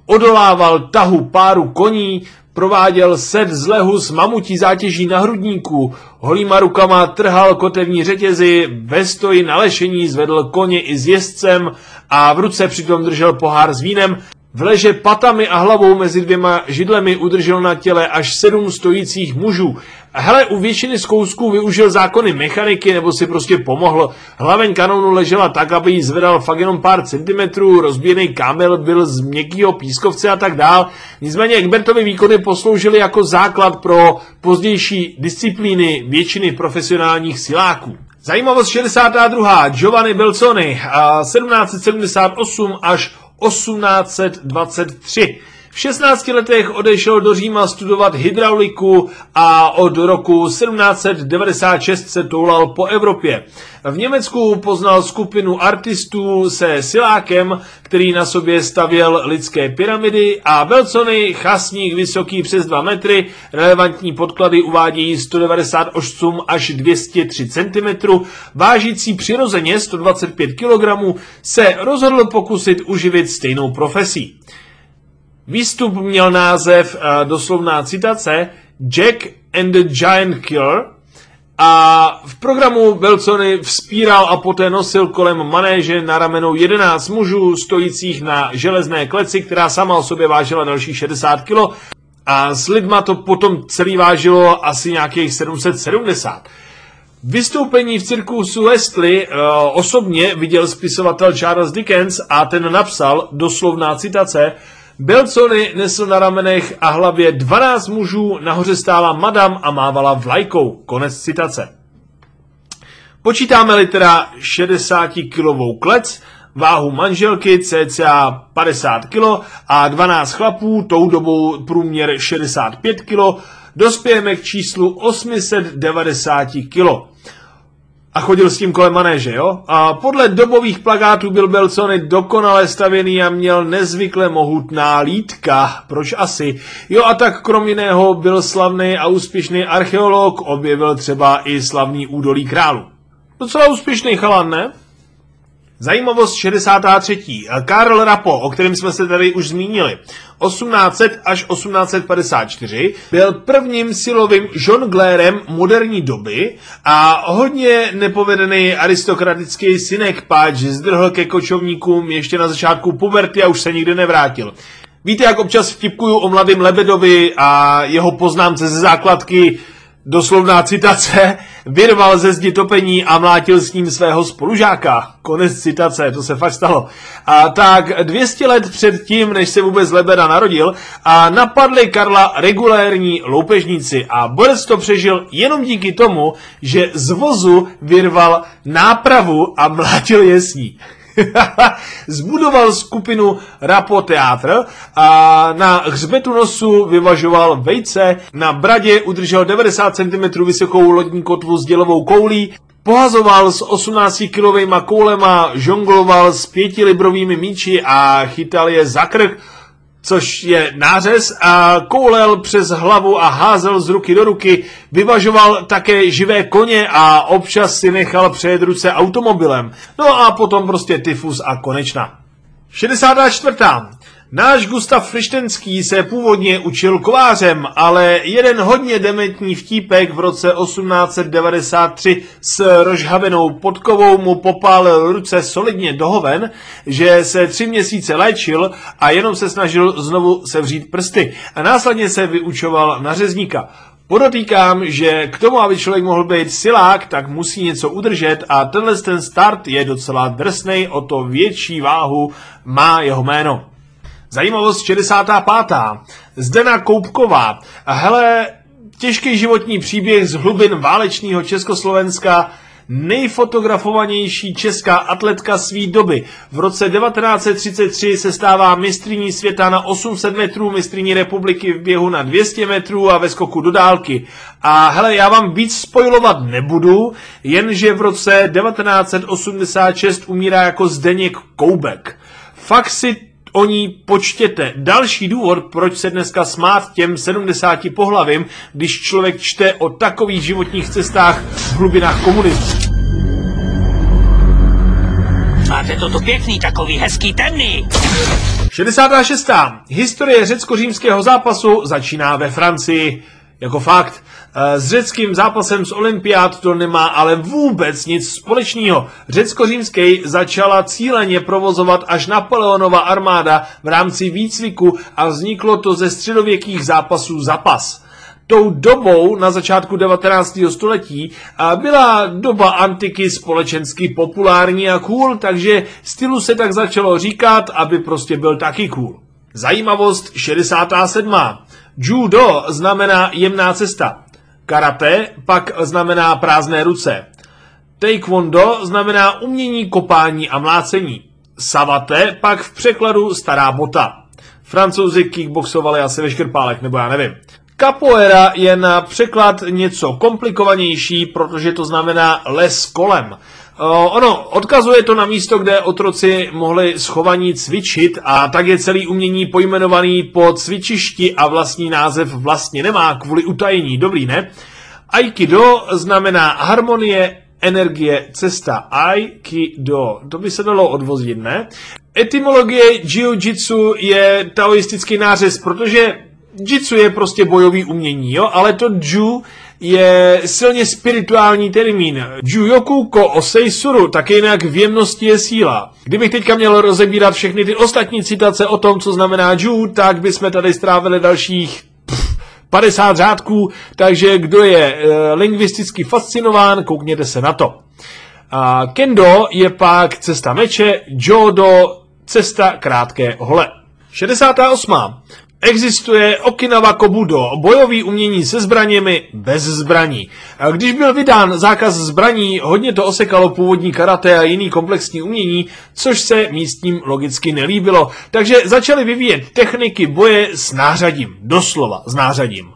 odolával tahu páru koní, prováděl set z lehu s mamutí zátěží na hrudníku, holýma rukama trhal kotevní řetězy, ve stoji na lešení zvedl koně i s jezdcem a v ruce přitom držel pohár s vínem, v leže patami a hlavou mezi dvěma židlemi udržel na těle až sedm stojících mužů. Hele, u většiny zkousků využil zákony mechaniky nebo si prostě pomohl. Hlaveň kanonu ležela tak, aby ji zvedal fakt jenom pár centimetrů, rozbíjený kábel byl z měkkého pískovce a tak dál. Nicméně Egbertovy výkony posloužily jako základ pro pozdější disciplíny většiny profesionálních siláků. Zajímavost 62. Giovanni Belzoni 1778 až 1823. V 16 letech odešel do Říma studovat hydrauliku a od roku 1796 se toulal po Evropě. V Německu poznal skupinu artistů se silákem, který na sobě stavěl lidské pyramidy a Belcony, chasník vysoký přes 2 metry, relevantní podklady uvádějí 198 až 203 cm, vážící přirozeně 125 kg, se rozhodl pokusit uživit stejnou profesí. Výstup měl název, uh, doslovná citace, Jack and the Giant Killer a v programu Belcony vzpíral a poté nosil kolem manéže na ramenou 11 mužů stojících na železné kleci, která sama o sobě vážila další 60 kg a s lidma to potom celý vážilo asi nějakých 770. Vystoupení v cirkusu Westley uh, osobně viděl spisovatel Charles Dickens a ten napsal doslovná citace Belcony nesl na ramenech a hlavě 12 mužů, nahoře stála madam a mávala vlajkou. Konec citace. Počítáme-li teda 60-kilovou klec, váhu manželky cca 50 kg a 12 chlapů, tou dobou průměr 65 kg, dospějeme k číslu 890 kg a chodil s tím kolem manéže, jo? A podle dobových plakátů byl Belcony dokonale stavěný a měl nezvykle mohutná lítka. Proč asi? Jo a tak krom jiného byl slavný a úspěšný archeolog, objevil třeba i slavný údolí králu. Docela úspěšný chalan, ne? Zajímavost 63. Karl Rapo, o kterém jsme se tady už zmínili, 1800 až 1854, byl prvním silovým žonglérem moderní doby a hodně nepovedený aristokratický synek páč zdrhl ke kočovníkům ještě na začátku puberty a už se nikdy nevrátil. Víte, jak občas vtipkuju o mladém Lebedovi a jeho poznámce ze základky doslovná citace, vyrval ze zdi topení a mlátil s ním svého spolužáka. Konec citace, to se fakt stalo. A tak 200 let před tím, než se vůbec Lebeda narodil, a napadli Karla regulérní loupežníci a Boris to přežil jenom díky tomu, že z vozu vyrval nápravu a mlátil je s ní. (laughs) Zbudoval skupinu Rapo Teatr a na hřbetu nosu vyvažoval vejce, na bradě udržel 90 cm vysokou lodní kotvu s dělovou koulí, pohazoval s 18-kilovými koulema, žongloval s 5-librovými míči a chytal je za krk, což je nářez, a koulel přes hlavu a házel z ruky do ruky, vyvažoval také živé koně a občas si nechal přejet ruce automobilem. No a potom prostě tyfus a konečna. 64. Náš Gustav Frištenský se původně učil kovářem, ale jeden hodně dementní vtípek v roce 1893 s rozhavenou podkovou mu popálil ruce solidně dohoven, že se tři měsíce léčil a jenom se snažil znovu sevřít prsty a následně se vyučoval na řezníka. Podotýkám, že k tomu, aby člověk mohl být silák, tak musí něco udržet a tenhle ten start je docela drsnej, o to větší váhu má jeho jméno. Zajímavost 65. Zdena Koupková. Hele, těžký životní příběh z hlubin válečního Československa nejfotografovanější česká atletka své doby. V roce 1933 se stává mistriní světa na 800 metrů, mistriní republiky v běhu na 200 metrů a ve skoku do dálky. A hele, já vám víc spojovat nebudu, jenže v roce 1986 umírá jako Zdeněk Koubek. Fakt si o ní počtěte. Další důvod, proč se dneska smát těm 70 pohlavím, když člověk čte o takových životních cestách v hlubinách komunismu. Máte to tu pěkný, takový hezký, temný. 66. Historie řecko-římského zápasu začíná ve Francii. Jako fakt, eh, s řeckým zápasem z olympiád to nemá ale vůbec nic společného. Řecko-římský začala cíleně provozovat až Napoleonova armáda v rámci výcviku a vzniklo to ze středověkých zápasů zapas tou dobou na začátku 19. století byla doba antiky společensky populární a cool, takže stylu se tak začalo říkat, aby prostě byl taky cool. Zajímavost 67. Judo znamená jemná cesta. Karate pak znamená prázdné ruce. Taekwondo znamená umění kopání a mlácení. Savate pak v překladu stará bota. Francouzi kickboxovali asi ve škrpálek, nebo já nevím. Capoeira je na překlad něco komplikovanější, protože to znamená les kolem. Ono, odkazuje to na místo, kde otroci mohli schovaní cvičit a tak je celý umění pojmenovaný po cvičišti a vlastní název vlastně nemá kvůli utajení. Dobrý, ne? Aikido znamená harmonie, energie, cesta. Aikido. To by se dalo odvozit, ne? Etymologie jiu-jitsu je taoistický nářez, protože jitsu je prostě bojový umění, jo, ale to ju je silně spirituální termín. Juyoku ko osei suru, také jinak v jemnosti je síla. Kdybych teďka měl rozebírat všechny ty ostatní citace o tom, co znamená ju, tak bychom tady strávili dalších 50 řádků, takže kdo je e, lingvisticky fascinován, koukněte se na to. A kendo je pak cesta meče, jodo cesta krátké hole. 68. Existuje Okinawa Kobudo, bojový umění se zbraněmi bez zbraní. Když byl vydán zákaz zbraní, hodně to osekalo původní karate a jiný komplexní umění, což se místním logicky nelíbilo. Takže začali vyvíjet techniky boje s nářadím, doslova s nářadím.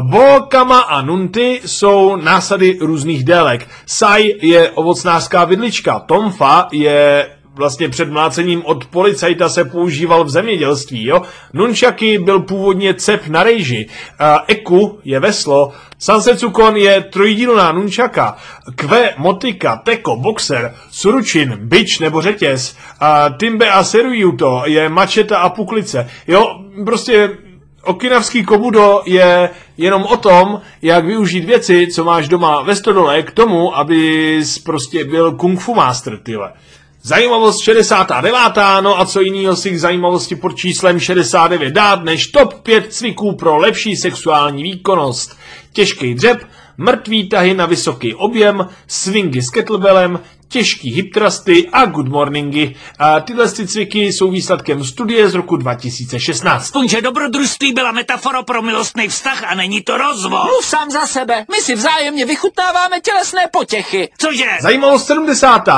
Bo, kama a nunty jsou násady různých délek. Sai je ovocnářská vidlička, tomfa je vlastně před mlácením od policajta se používal v zemědělství. Jo? Nunchaky byl původně cep na rejži, Eku je veslo, Sansetsukon je trojdílná nunchaka, Kve, motika, teko, boxer, suručin, bič nebo řetěz, a Timbe a Serujuto je mačeta a puklice. Jo, prostě Okinavský kobudo je jenom o tom, jak využít věci, co máš doma ve stodole, k tomu, abys prostě byl kung fu master, tyhle. Zajímavost 69. No a co jiného si k zajímavosti pod číslem 69 dát než top 5 cviků pro lepší sexuální výkonnost. Těžký dřep, mrtvý tahy na vysoký objem, swingy s kettlebellem, těžký hip thrusty a good morningy. A tyhle ty cviky jsou výsledkem studie z roku 2016. Punže dobrodružství byla metafora pro milostný vztah a není to rozvod. Mluv sám za sebe. My si vzájemně vychutnáváme tělesné potěchy. Cože? Zajímavost 70.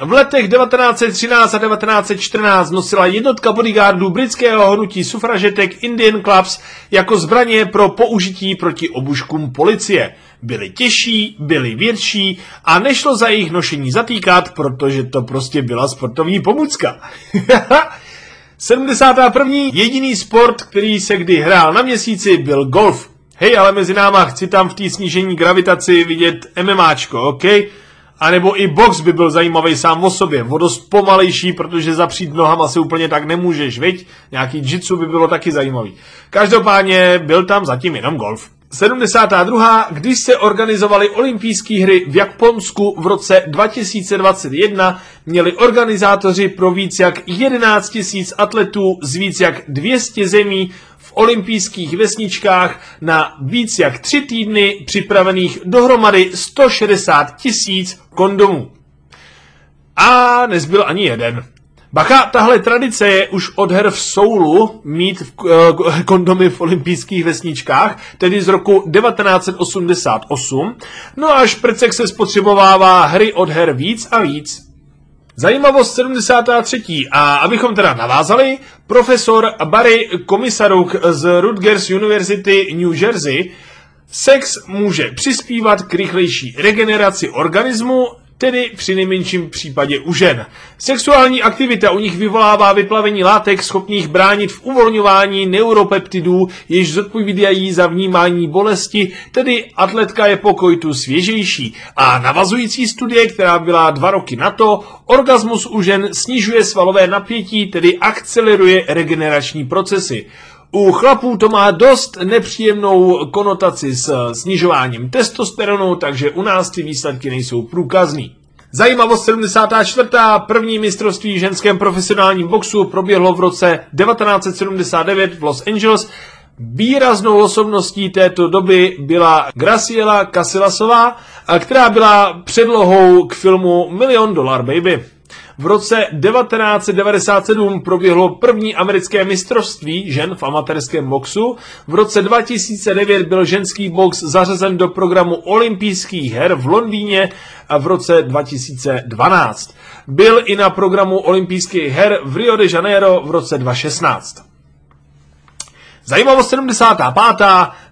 V letech 1913 a 1914 nosila jednotka bodyguardů britského hnutí sufražetek Indian Clubs jako zbraně pro použití proti obuškům policie. Byly těžší, byly větší a nešlo za jejich nošení zatýkat, protože to prostě byla sportovní pomůcka. (laughs) 71. Jediný sport, který se kdy hrál na měsíci, byl golf. Hej, ale mezi náma chci tam v té snížení gravitaci vidět MMAčko, OK? A nebo i box by byl zajímavý sám o sobě. Vodost pomalejší, protože zapřít nohama se úplně tak nemůžeš, viď? Nějaký jitsu by bylo taky zajímavý. Každopádně byl tam zatím jenom golf. 72. když se organizovaly olympijské hry v Japonsku v roce 2021, měli organizátoři pro víc jak 11 000 atletů z víc jak 200 zemí v olympijských vesničkách na víc jak tři týdny připravených dohromady 160 tisíc kondomů. A nezbyl ani jeden. Bacha, tahle tradice je už od her v Soulu mít v, uh, kondomy v olympijských vesničkách, tedy z roku 1988, no a šprcek se spotřebovává hry od her víc a víc. Zajímavost 73. A abychom teda navázali, profesor Barry Komisaruk z Rutgers University New Jersey Sex může přispívat k rychlejší regeneraci organismu, tedy při nejmenším případě u žen. Sexuální aktivita u nich vyvolává vyplavení látek schopných bránit v uvolňování neuropeptidů, jež zodpovídají za vnímání bolesti, tedy atletka je pokojtu svěžejší. A navazující studie, která byla dva roky na to, orgasmus u žen snižuje svalové napětí, tedy akceleruje regenerační procesy. U chlapů to má dost nepříjemnou konotaci s snižováním testosteronu, takže u nás ty výsledky nejsou průkazný. Zajímavost 74. první mistrovství ženském profesionálním boxu proběhlo v roce 1979 v Los Angeles. Výraznou osobností této doby byla Graciela Casilasová, která byla předlohou k filmu Million Dollar Baby. V roce 1997 proběhlo první americké mistrovství žen v amatérském boxu. V roce 2009 byl ženský box zařazen do programu olympijských her v Londýně a v roce 2012. Byl i na programu olympijských her v Rio de Janeiro v roce 2016. Zajímavost 75.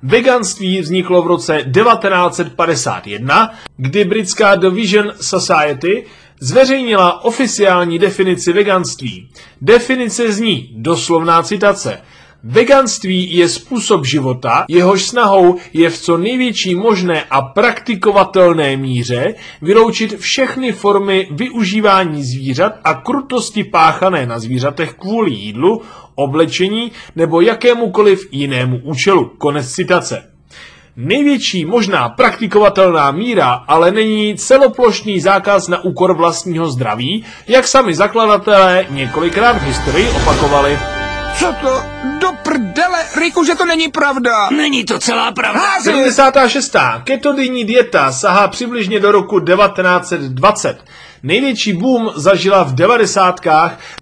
Veganství vzniklo v roce 1951, kdy britská Division Society zveřejnila oficiální definici veganství. Definice zní doslovná citace. Veganství je způsob života, jehož snahou je v co největší možné a praktikovatelné míře vyloučit všechny formy využívání zvířat a krutosti páchané na zvířatech kvůli jídlu, oblečení nebo jakémukoliv jinému účelu. Konec citace. Největší možná praktikovatelná míra ale není celoplošný zákaz na úkor vlastního zdraví, jak sami zakladatelé několikrát v historii opakovali. Co to? Do prdele, Riku, že to není pravda. Není to celá pravda. Házy! 76. Ketodynní dieta sahá přibližně do roku 1920. Největší boom zažila v 90.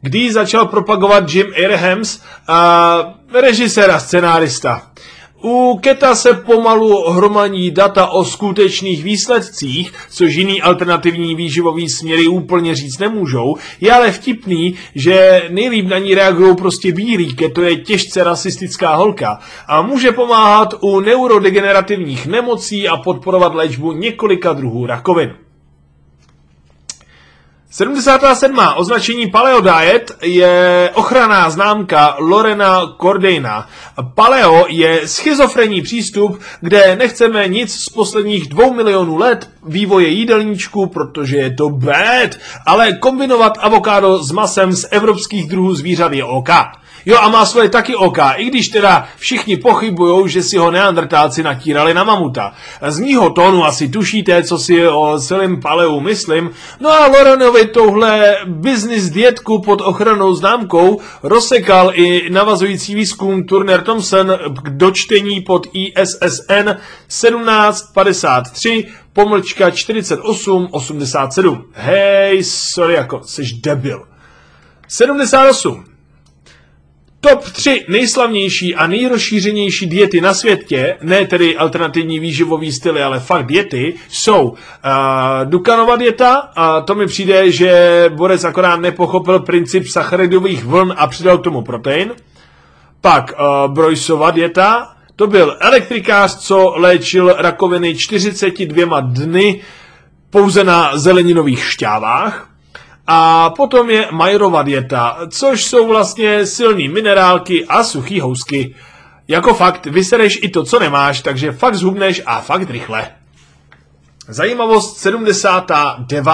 kdy ji začal propagovat Jim Abrahams, a režisér a scenárista. U Keta se pomalu hromadí data o skutečných výsledcích, což jiný alternativní výživový směry úplně říct nemůžou. Je ale vtipný, že nejlíp na ní reagují prostě bílí, Keto je těžce rasistická holka a může pomáhat u neurodegenerativních nemocí a podporovat léčbu několika druhů rakovin. 77. označení Paleo Diet je ochranná známka Lorena Cordeina. Paleo je schizofrenní přístup, kde nechceme nic z posledních dvou milionů let vývoje jídelníčku, protože je to bad, ale kombinovat avokádo s masem z evropských druhů zvířat je OK. Jo a má svoje taky oka, i když teda všichni pochybují, že si ho neandrtálci natírali na mamuta. Z mýho tónu asi tušíte, co si o celém paleu myslím. No a Lorenovi touhle business dietku pod ochranou známkou rozsekal i navazující výzkum Turner Thompson k dočtení pod ISSN 1753 pomlčka 4887. Hej, sorry, jako, jsi debil. 78. Top 3 nejslavnější a nejrozšířenější diety na světě, ne tedy alternativní výživový styly, ale fakt diety, jsou uh, Dukanova dieta, a to mi přijde, že Borec akorát nepochopil princip sacharidových vln a přidal tomu protein. Pak uh, Brojsova dieta, to byl elektrikář, co léčil rakoviny 42 dny pouze na zeleninových šťávách. A potom je Majrova dieta, což jsou vlastně silný minerálky a suchý housky. Jako fakt, vysereš i to, co nemáš, takže fakt zhubneš a fakt rychle. Zajímavost 79.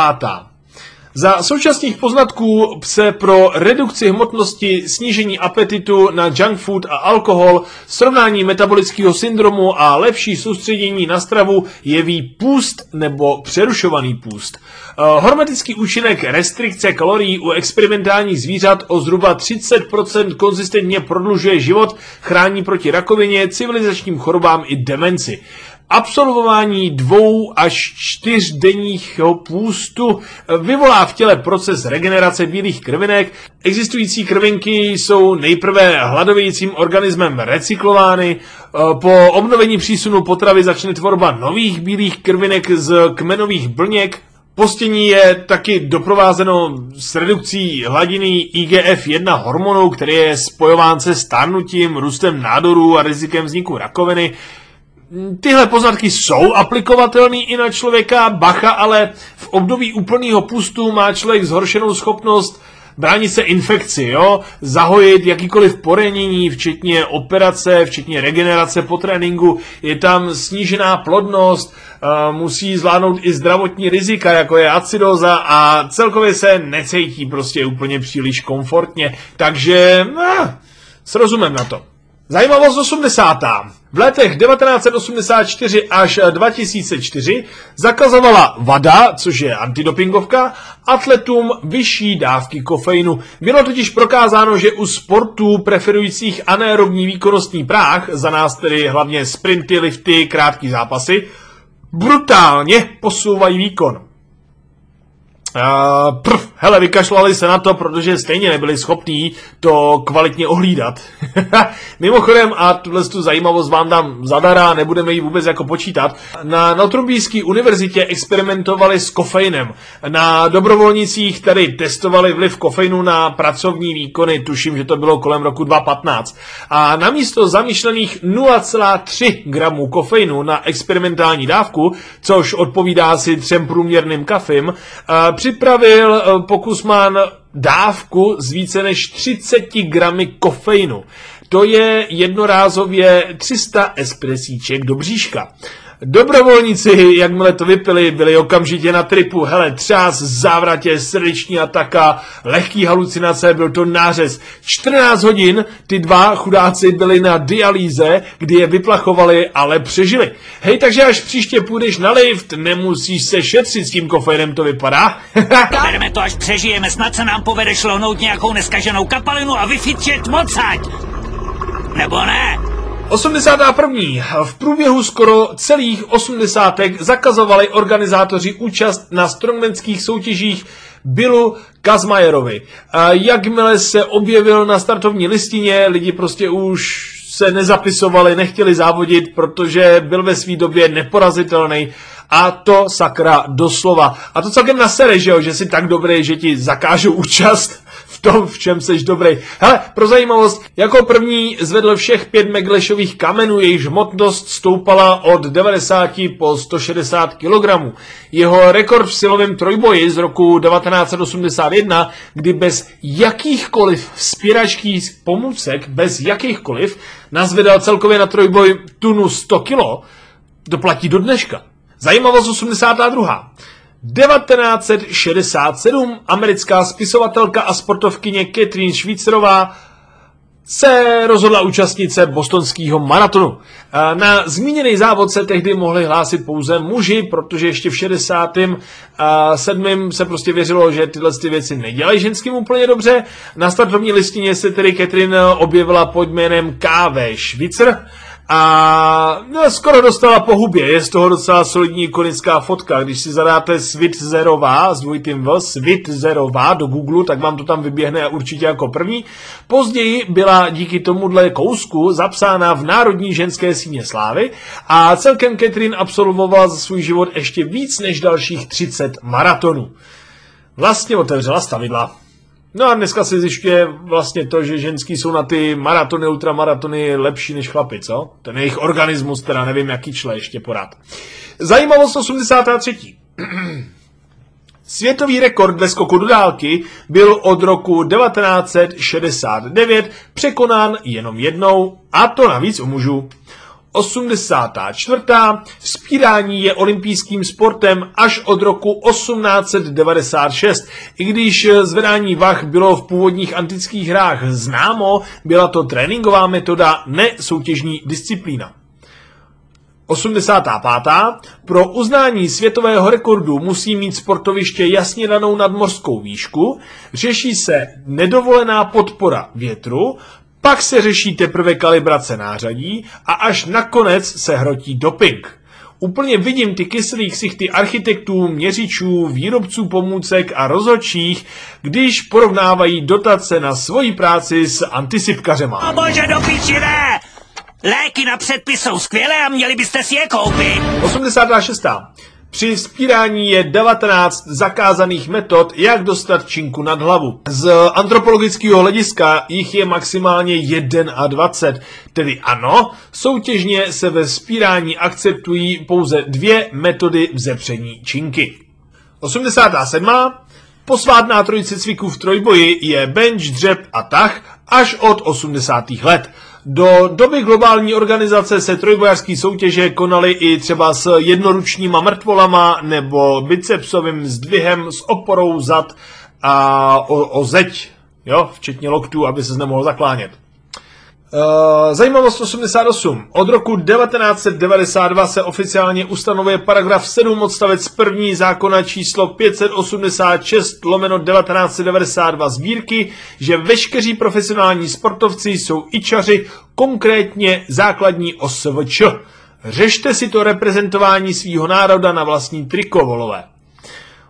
Za současných poznatků se pro redukci hmotnosti, snížení apetitu na junk food a alkohol, srovnání metabolického syndromu a lepší soustředění na stravu jeví půst nebo přerušovaný půst. Uh, hormetický účinek restrikce kalorií u experimentálních zvířat o zhruba 30% konzistentně prodlužuje život, chrání proti rakovině, civilizačním chorobám i demenci. Absolvování dvou až čtyřdenních půstu vyvolá v těle proces regenerace bílých krvinek. Existující krvinky jsou nejprve hladovějícím organismem recyklovány, po obnovení přísunu potravy začne tvorba nových bílých krvinek z kmenových blněk, Postění je taky doprovázeno s redukcí hladiny IGF-1 hormonu, který je spojován se stárnutím, růstem nádorů a rizikem vzniku rakoviny. Tyhle poznatky jsou aplikovatelné i na člověka, bacha, ale v období úplného pustu má člověk zhoršenou schopnost bránit se infekci, jo? zahojit jakýkoliv poranění, včetně operace, včetně regenerace po tréninku, je tam snížená plodnost, musí zvládnout i zdravotní rizika, jako je acidoza a celkově se necítí prostě úplně příliš komfortně, takže no, s rozumem na to. Zajímavost 80. V letech 1984 až 2004 zakazovala VADA, což je antidopingovka, atletům vyšší dávky kofeinu. Bylo totiž prokázáno, že u sportů preferujících anaerobní výkonnostní práh, za nás tedy hlavně sprinty, lifty, krátký zápasy, brutálně posouvají výkon. Uh, prv, hele, vykašlali se na to, protože stejně nebyli schopní to kvalitně ohlídat. (laughs) Mimochodem, a tuhle tu zajímavost vám dám zadara, nebudeme ji vůbec jako počítat, na Notrumbijské univerzitě experimentovali s kofeinem. Na dobrovolnicích tady testovali vliv kofeinu na pracovní výkony, tuším, že to bylo kolem roku 2015. A namísto zamýšlených 0,3 gramů kofeinu na experimentální dávku, což odpovídá asi třem průměrným kafím, uh, připravil eh, pokusmán dávku z více než 30 gramy kofeinu. To je jednorázově 300 espresíček do bříška. Dobrovolníci, jakmile to vypili, byli okamžitě na tripu. Hele, třás, závratě, srdeční ataka, lehký halucinace, byl to nářez. 14 hodin ty dva chudáci byli na dialýze, kdy je vyplachovali, ale přežili. Hej, takže až příště půjdeš na lift, nemusíš se šetřit s tím kofeinem, to vypadá. (laughs) Bereme to, až přežijeme, snad se nám povede šlohnout nějakou neskaženou kapalinu a vyfitčet mocať. Nebo ne? 81. V průběhu skoro celých 80. zakazovali organizátoři účast na strongmanských soutěžích Billu Kazmajerovi. A jakmile se objevil na startovní listině, lidi prostě už se nezapisovali, nechtěli závodit, protože byl ve své době neporazitelný a to sakra doslova. A to celkem na sere, že jo, že jsi tak dobrý, že ti zakážou účast tom, v čem jsi dobrý. Hele, pro zajímavost, jako první zvedl všech pět meglešových kamenů, jejichž hmotnost stoupala od 90 po 160 kg. Jeho rekord v silovém trojboji z roku 1981, kdy bez jakýchkoliv vzpěračských pomůcek, bez jakýchkoliv, nazvedal celkově na trojboj tunu 100 kg, to platí do dneška. Zajímavost 82. 1967 americká spisovatelka a sportovkyně Catherine Švýcerová se rozhodla účastnit se bostonského maratonu. Na zmíněný závod se tehdy mohli hlásit pouze muži, protože ještě v 67. se prostě věřilo, že tyhle ty věci nedělají ženským úplně dobře. Na startovní listině se tedy Catherine objevila pod jménem KV Švicer a no, skoro dostala po hubě, je z toho docela solidní ikonická fotka. Když si zadáte Svit Zerová s dvojitým V, Svit Zerová do Google, tak vám to tam vyběhne určitě jako první. Později byla díky tomuhle kousku zapsána v Národní ženské síně slávy a celkem Catherine absolvovala za svůj život ještě víc než dalších 30 maratonů. Vlastně otevřela stavidla. No a dneska se zjišťuje vlastně to, že ženský jsou na ty maratony, ultramaratony lepší než chlapi, co? Ten jejich organismus, teda nevím, jaký čle ještě porad. Zajímavost 83. (clears throat) Světový rekord ve skoku do dálky byl od roku 1969 překonán jenom jednou, a to navíc u mužů. 84. Vzpírání je olympijským sportem až od roku 1896. I když zvedání vah bylo v původních antických hrách známo, byla to tréninková metoda, ne soutěžní disciplína. 85. Pro uznání světového rekordu musí mít sportoviště jasně danou nadmořskou výšku, řeší se nedovolená podpora větru, pak se řeší teprve kalibrace nářadí a až nakonec se hrotí doping. Úplně vidím ty kyselý ksichty architektů, měřičů, výrobců pomůcek a rozhodčích, když porovnávají dotace na svoji práci s antisypkařema. O bože, do ne! Léky na předpis jsou skvělé a měli byste si je koupit. 86. Při spírání je 19 zakázaných metod, jak dostat činku nad hlavu. Z antropologického hlediska jich je maximálně 21, tedy ano, soutěžně se ve spírání akceptují pouze dvě metody vzepření činky. 87. Posvátná trojice cviků v trojboji je bench, dřep a tah až od 80. let. Do doby globální organizace se trojbojařské soutěže konaly i třeba s jednoručníma mrtvolama nebo bicepsovým zdvihem s oporou zad a o, o zeď, jo, včetně loktů, aby se nemohl zaklánět. Uh, zajímavost 88. Od roku 1992 se oficiálně ustanovuje paragraf 7 odstavec 1 zákona číslo 586 lomeno 1992 sbírky, že veškeří profesionální sportovci jsou ičaři, konkrétně základní OSVČ. Řešte si to reprezentování svého národa na vlastní triko, volové.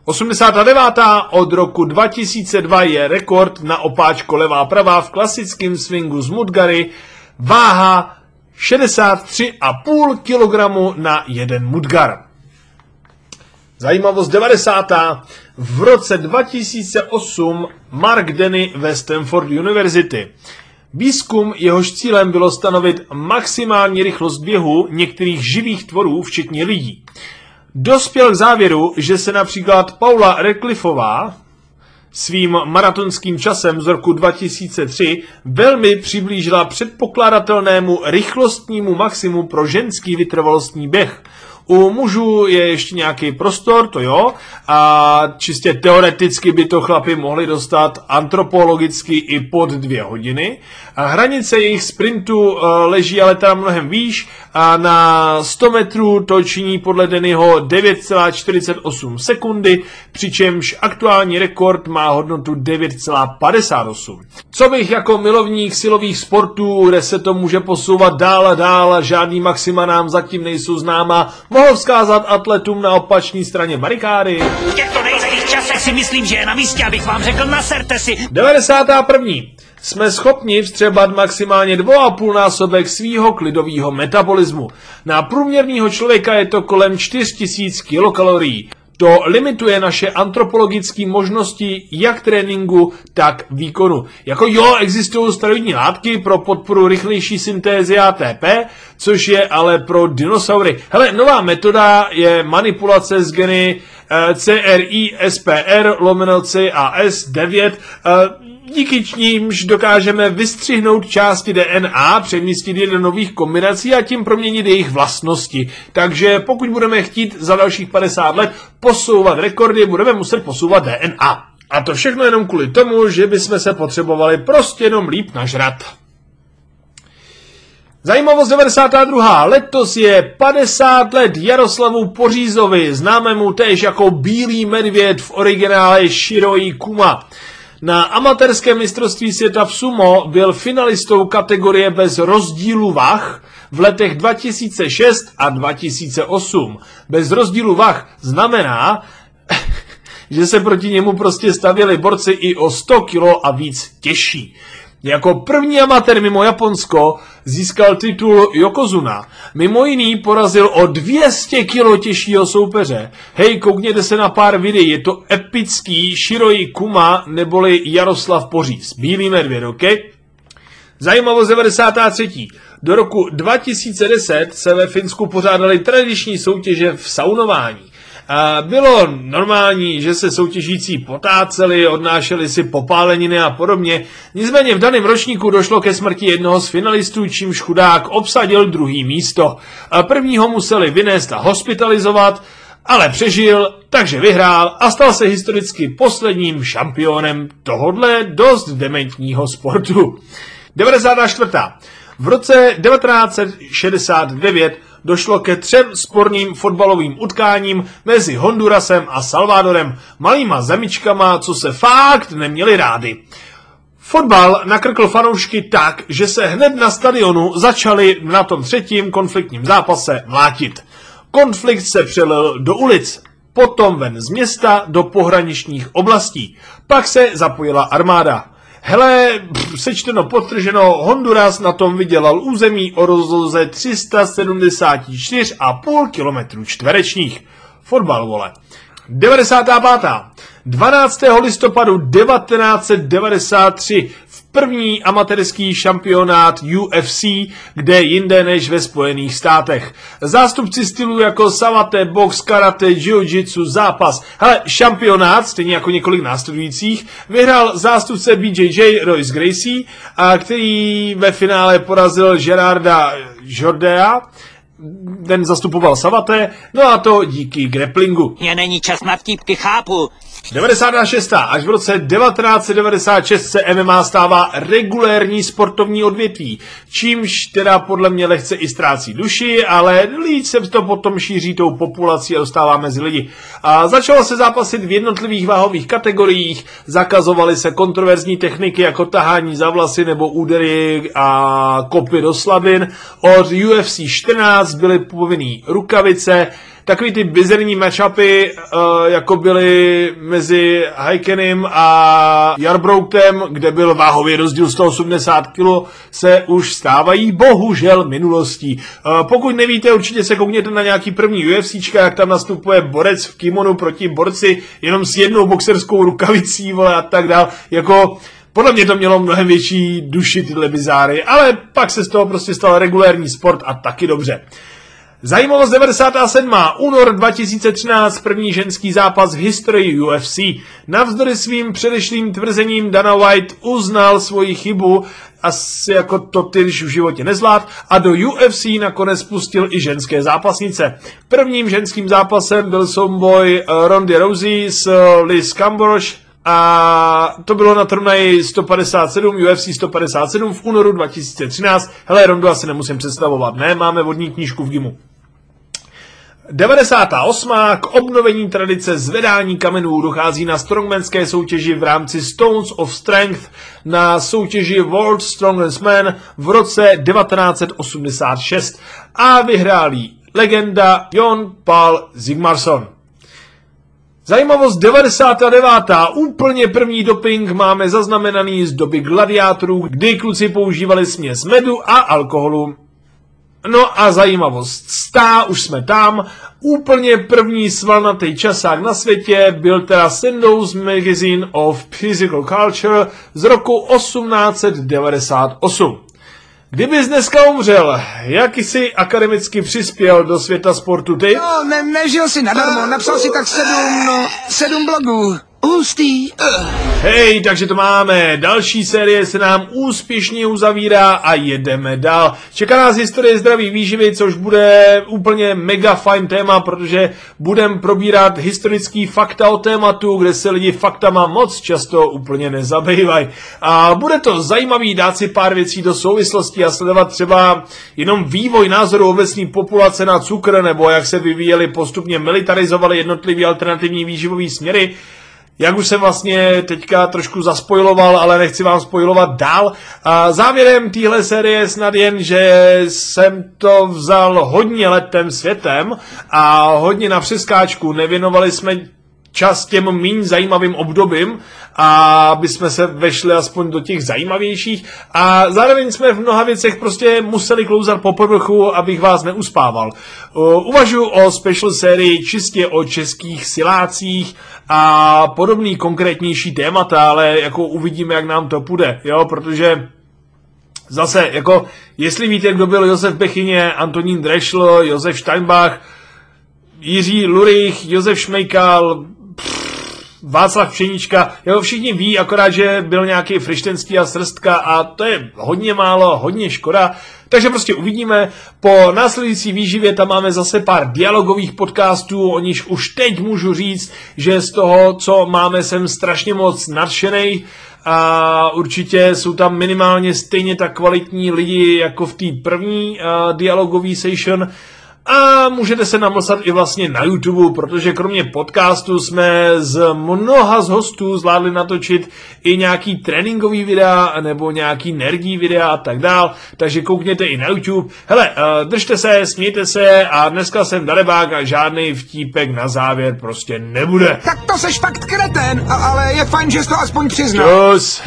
89. od roku 2002 je rekord na opáčko levá pravá v klasickém swingu z Mudgary. Váha 63,5 kg na jeden Mudgar. Zajímavost 90. V roce 2008 Mark Denny ve Stanford University. Výzkum, jehož cílem bylo stanovit maximální rychlost běhu některých živých tvorů, včetně lidí. Dospěl k závěru, že se například Paula Recliffová svým maratonským časem z roku 2003 velmi přiblížila předpokládatelnému rychlostnímu maximu pro ženský vytrvalostní běh. U mužů je ještě nějaký prostor, to jo, a čistě teoreticky by to chlapi mohli dostat antropologicky i pod dvě hodiny. A hranice jejich sprintu eh, leží ale tam mnohem výš a na 100 metrů to činí podle Dennyho 9,48 sekundy, přičemž aktuální rekord má hodnotu 9,58. Co bych jako milovník silových sportů, kde se to může posouvat dál a dál a žádný maxima nám zatím nejsou známa, mohl vzkázat atletům na opačné straně barikády. V těchto nejistých časech si myslím, že je na místě, abych vám řekl, naserte si. 91. Jsme schopni vstřebat maximálně 2,5 násobek svýho klidového metabolismu. Na průměrného člověka je to kolem 4000 kilokalorií. To limituje naše antropologické možnosti jak tréninku, tak výkonu. Jako jo, existují steroidní látky pro podporu rychlejší syntézy ATP, což je ale pro dinosaury. Hele, nová metoda je manipulace s geny eh, CRI, SPR, lomeno CAS 9, eh, díky nímž dokážeme vystřihnout části DNA, přemístit je do nových kombinací a tím proměnit jejich vlastnosti. Takže pokud budeme chtít za dalších 50 let posouvat rekordy, budeme muset posouvat DNA. A to všechno jenom kvůli tomu, že bychom se potřebovali prostě jenom líp nažrat. Zajímavost 92. Letos je 50 let Jaroslavu Pořízovi, známému též jako Bílý medvěd v originále Shiroi Kuma. Na amatérském mistrovství světa v sumo byl finalistou kategorie bez rozdílu vah v letech 2006 a 2008. Bez rozdílu vah znamená, (laughs) že se proti němu prostě stavěli borci i o 100 kilo a víc těžší. Jako první amatér mimo Japonsko získal titul Yokozuna. Mimo jiný porazil o 200 kg těžšího soupeře. Hej, koukněte se na pár videí, je to epický Shiroi Kuma neboli Jaroslav Poříz. Bílý medvěd, ok? Zajímavost 93. Do roku 2010 se ve Finsku pořádaly tradiční soutěže v saunování. Bylo normální, že se soutěžící potáceli, odnášeli si popáleniny a podobně. Nicméně v daném ročníku došlo ke smrti jednoho z finalistů, čímž chudák obsadil druhý místo. Prvního museli vynést a hospitalizovat, ale přežil, takže vyhrál a stal se historicky posledním šampionem tohodle dost dementního sportu. 94. V roce 1969 došlo ke třem sporným fotbalovým utkáním mezi Hondurasem a Salvadorem, malýma zemičkama, co se fakt neměli rádi. Fotbal nakrkl fanoušky tak, že se hned na stadionu začali na tom třetím konfliktním zápase mlátit. Konflikt se přelil do ulic, potom ven z města do pohraničních oblastí. Pak se zapojila armáda. Hele, sečteno potrženo, Honduras na tom vydělal území o rozloze 374,5 km čtverečních. Fotbal, vole. 95. 12. listopadu 1993 v první amatérský šampionát UFC, kde jinde než ve Spojených státech. Zástupci stylů jako savate, box, karate, jiu-jitsu, zápas. Hele, šampionát, stejně jako několik následujících, vyhrál zástupce BJJ Royce Gracie, a který ve finále porazil Gerarda Jordea ten zastupoval Savate, no a to díky grapplingu. Mně není čas na vtípky, chápu. 96. Až v roce 1996 se MMA stává regulérní sportovní odvětví, čímž teda podle mě lehce i ztrácí duši, ale líč se to potom šíří tou populací a dostává mezi lidi. A začalo se zápasit v jednotlivých váhových kategoriích, zakazovaly se kontroverzní techniky jako tahání za vlasy nebo údery a kopy do slabin. Od UFC 14 byly povinný rukavice, takový ty bizerní matchupy, uh, jako byly mezi Haikenem a Jarbroutem, kde byl váhový rozdíl 180 kg, se už stávají bohužel minulostí. Uh, pokud nevíte, určitě se koukněte na nějaký první UFC, jak tam nastupuje borec v kimonu proti borci jenom s jednou boxerskou rukavicí vole, a tak dál. Jako podle mě to mělo mnohem větší duši tyhle bizáry, ale pak se z toho prostě stal regulérní sport a taky dobře. Zajímavost 97. Únor 2013, první ženský zápas v historii UFC. Navzdory svým předešlým tvrzením Dana White uznal svoji chybu, asi jako to ty, v životě nezvlád, a do UFC nakonec pustil i ženské zápasnice. Prvním ženským zápasem byl souboj Rondy Rousey s Liz Cambroge, a to bylo na turnaji 157, UFC 157 v únoru 2013. Hele, Rondu asi nemusím představovat, ne? Máme vodní knížku v GIMu. 98. k obnovení tradice zvedání kamenů dochází na strongmanské soutěži v rámci Stones of Strength na soutěži World Strongest Man v roce 1986 a vyhráli legenda Jon Paul Zigmarsson. Zajímavost 99. Úplně první doping máme zaznamenaný z doby gladiátorů, kdy kluci používali směs medu a alkoholu. No a zajímavost, stá, už jsme tam, úplně první svalnatý časák na světě byl teda Sandoz Magazine of Physical Culture z roku 1898. Kdybys dneska umřel, jak jsi akademicky přispěl do světa sportu ty? No, ne, nežil si nadarmo, napsal si tak sedm, no, sedm blogů. Hustý. Hej, takže to máme. Další série se nám úspěšně uzavírá a jedeme dál. Čeká nás historie zdraví výživy, což bude úplně mega fajn téma, protože budem probírat historický fakta o tématu, kde se lidi faktama moc často úplně nezabývají. A bude to zajímavý dát si pár věcí do souvislosti a sledovat třeba jenom vývoj názoru obecní populace na cukr, nebo jak se vyvíjeli postupně militarizovaly jednotlivé alternativní výživové směry jak už jsem vlastně teďka trošku zaspojiloval, ale nechci vám spojovat dál. A závěrem téhle série snad jen, že jsem to vzal hodně letem světem a hodně na přeskáčku. Nevěnovali jsme čas těm méně zajímavým obdobím, aby jsme se vešli aspoň do těch zajímavějších a zároveň jsme v mnoha věcech prostě museli klouzat po povrchu, abych vás neuspával. Uvažuji o special sérii čistě o českých silácích a podobný konkrétnější témata, ale jako uvidíme, jak nám to půjde, jo, protože zase, jako, jestli víte, kdo byl Josef Bechyně, Antonín Drešl, Josef Steinbach, Jiří Lurich, Josef Šmejkal, Václav Pšenička, jeho všichni ví, akorát, že byl nějaký frištenský a srstka a to je hodně málo, hodně škoda. Takže prostě uvidíme. Po následující výživě tam máme zase pár dialogových podcastů, o nich už teď můžu říct, že z toho, co máme, jsem strašně moc nadšený a určitě jsou tam minimálně stejně tak kvalitní lidi jako v té první uh, dialogové session. A můžete se namlsat i vlastně na YouTube, protože kromě podcastu jsme z mnoha z hostů zvládli natočit i nějaký tréninkový videa, nebo nějaký nerdí videa a tak dál, takže koukněte i na YouTube. Hele, eh, držte se, smějte se a dneska jsem darebák a žádný vtípek na závěr prostě nebude. Tak to seš fakt kreten, ale je fajn, že jsi to aspoň přiznal. Čus.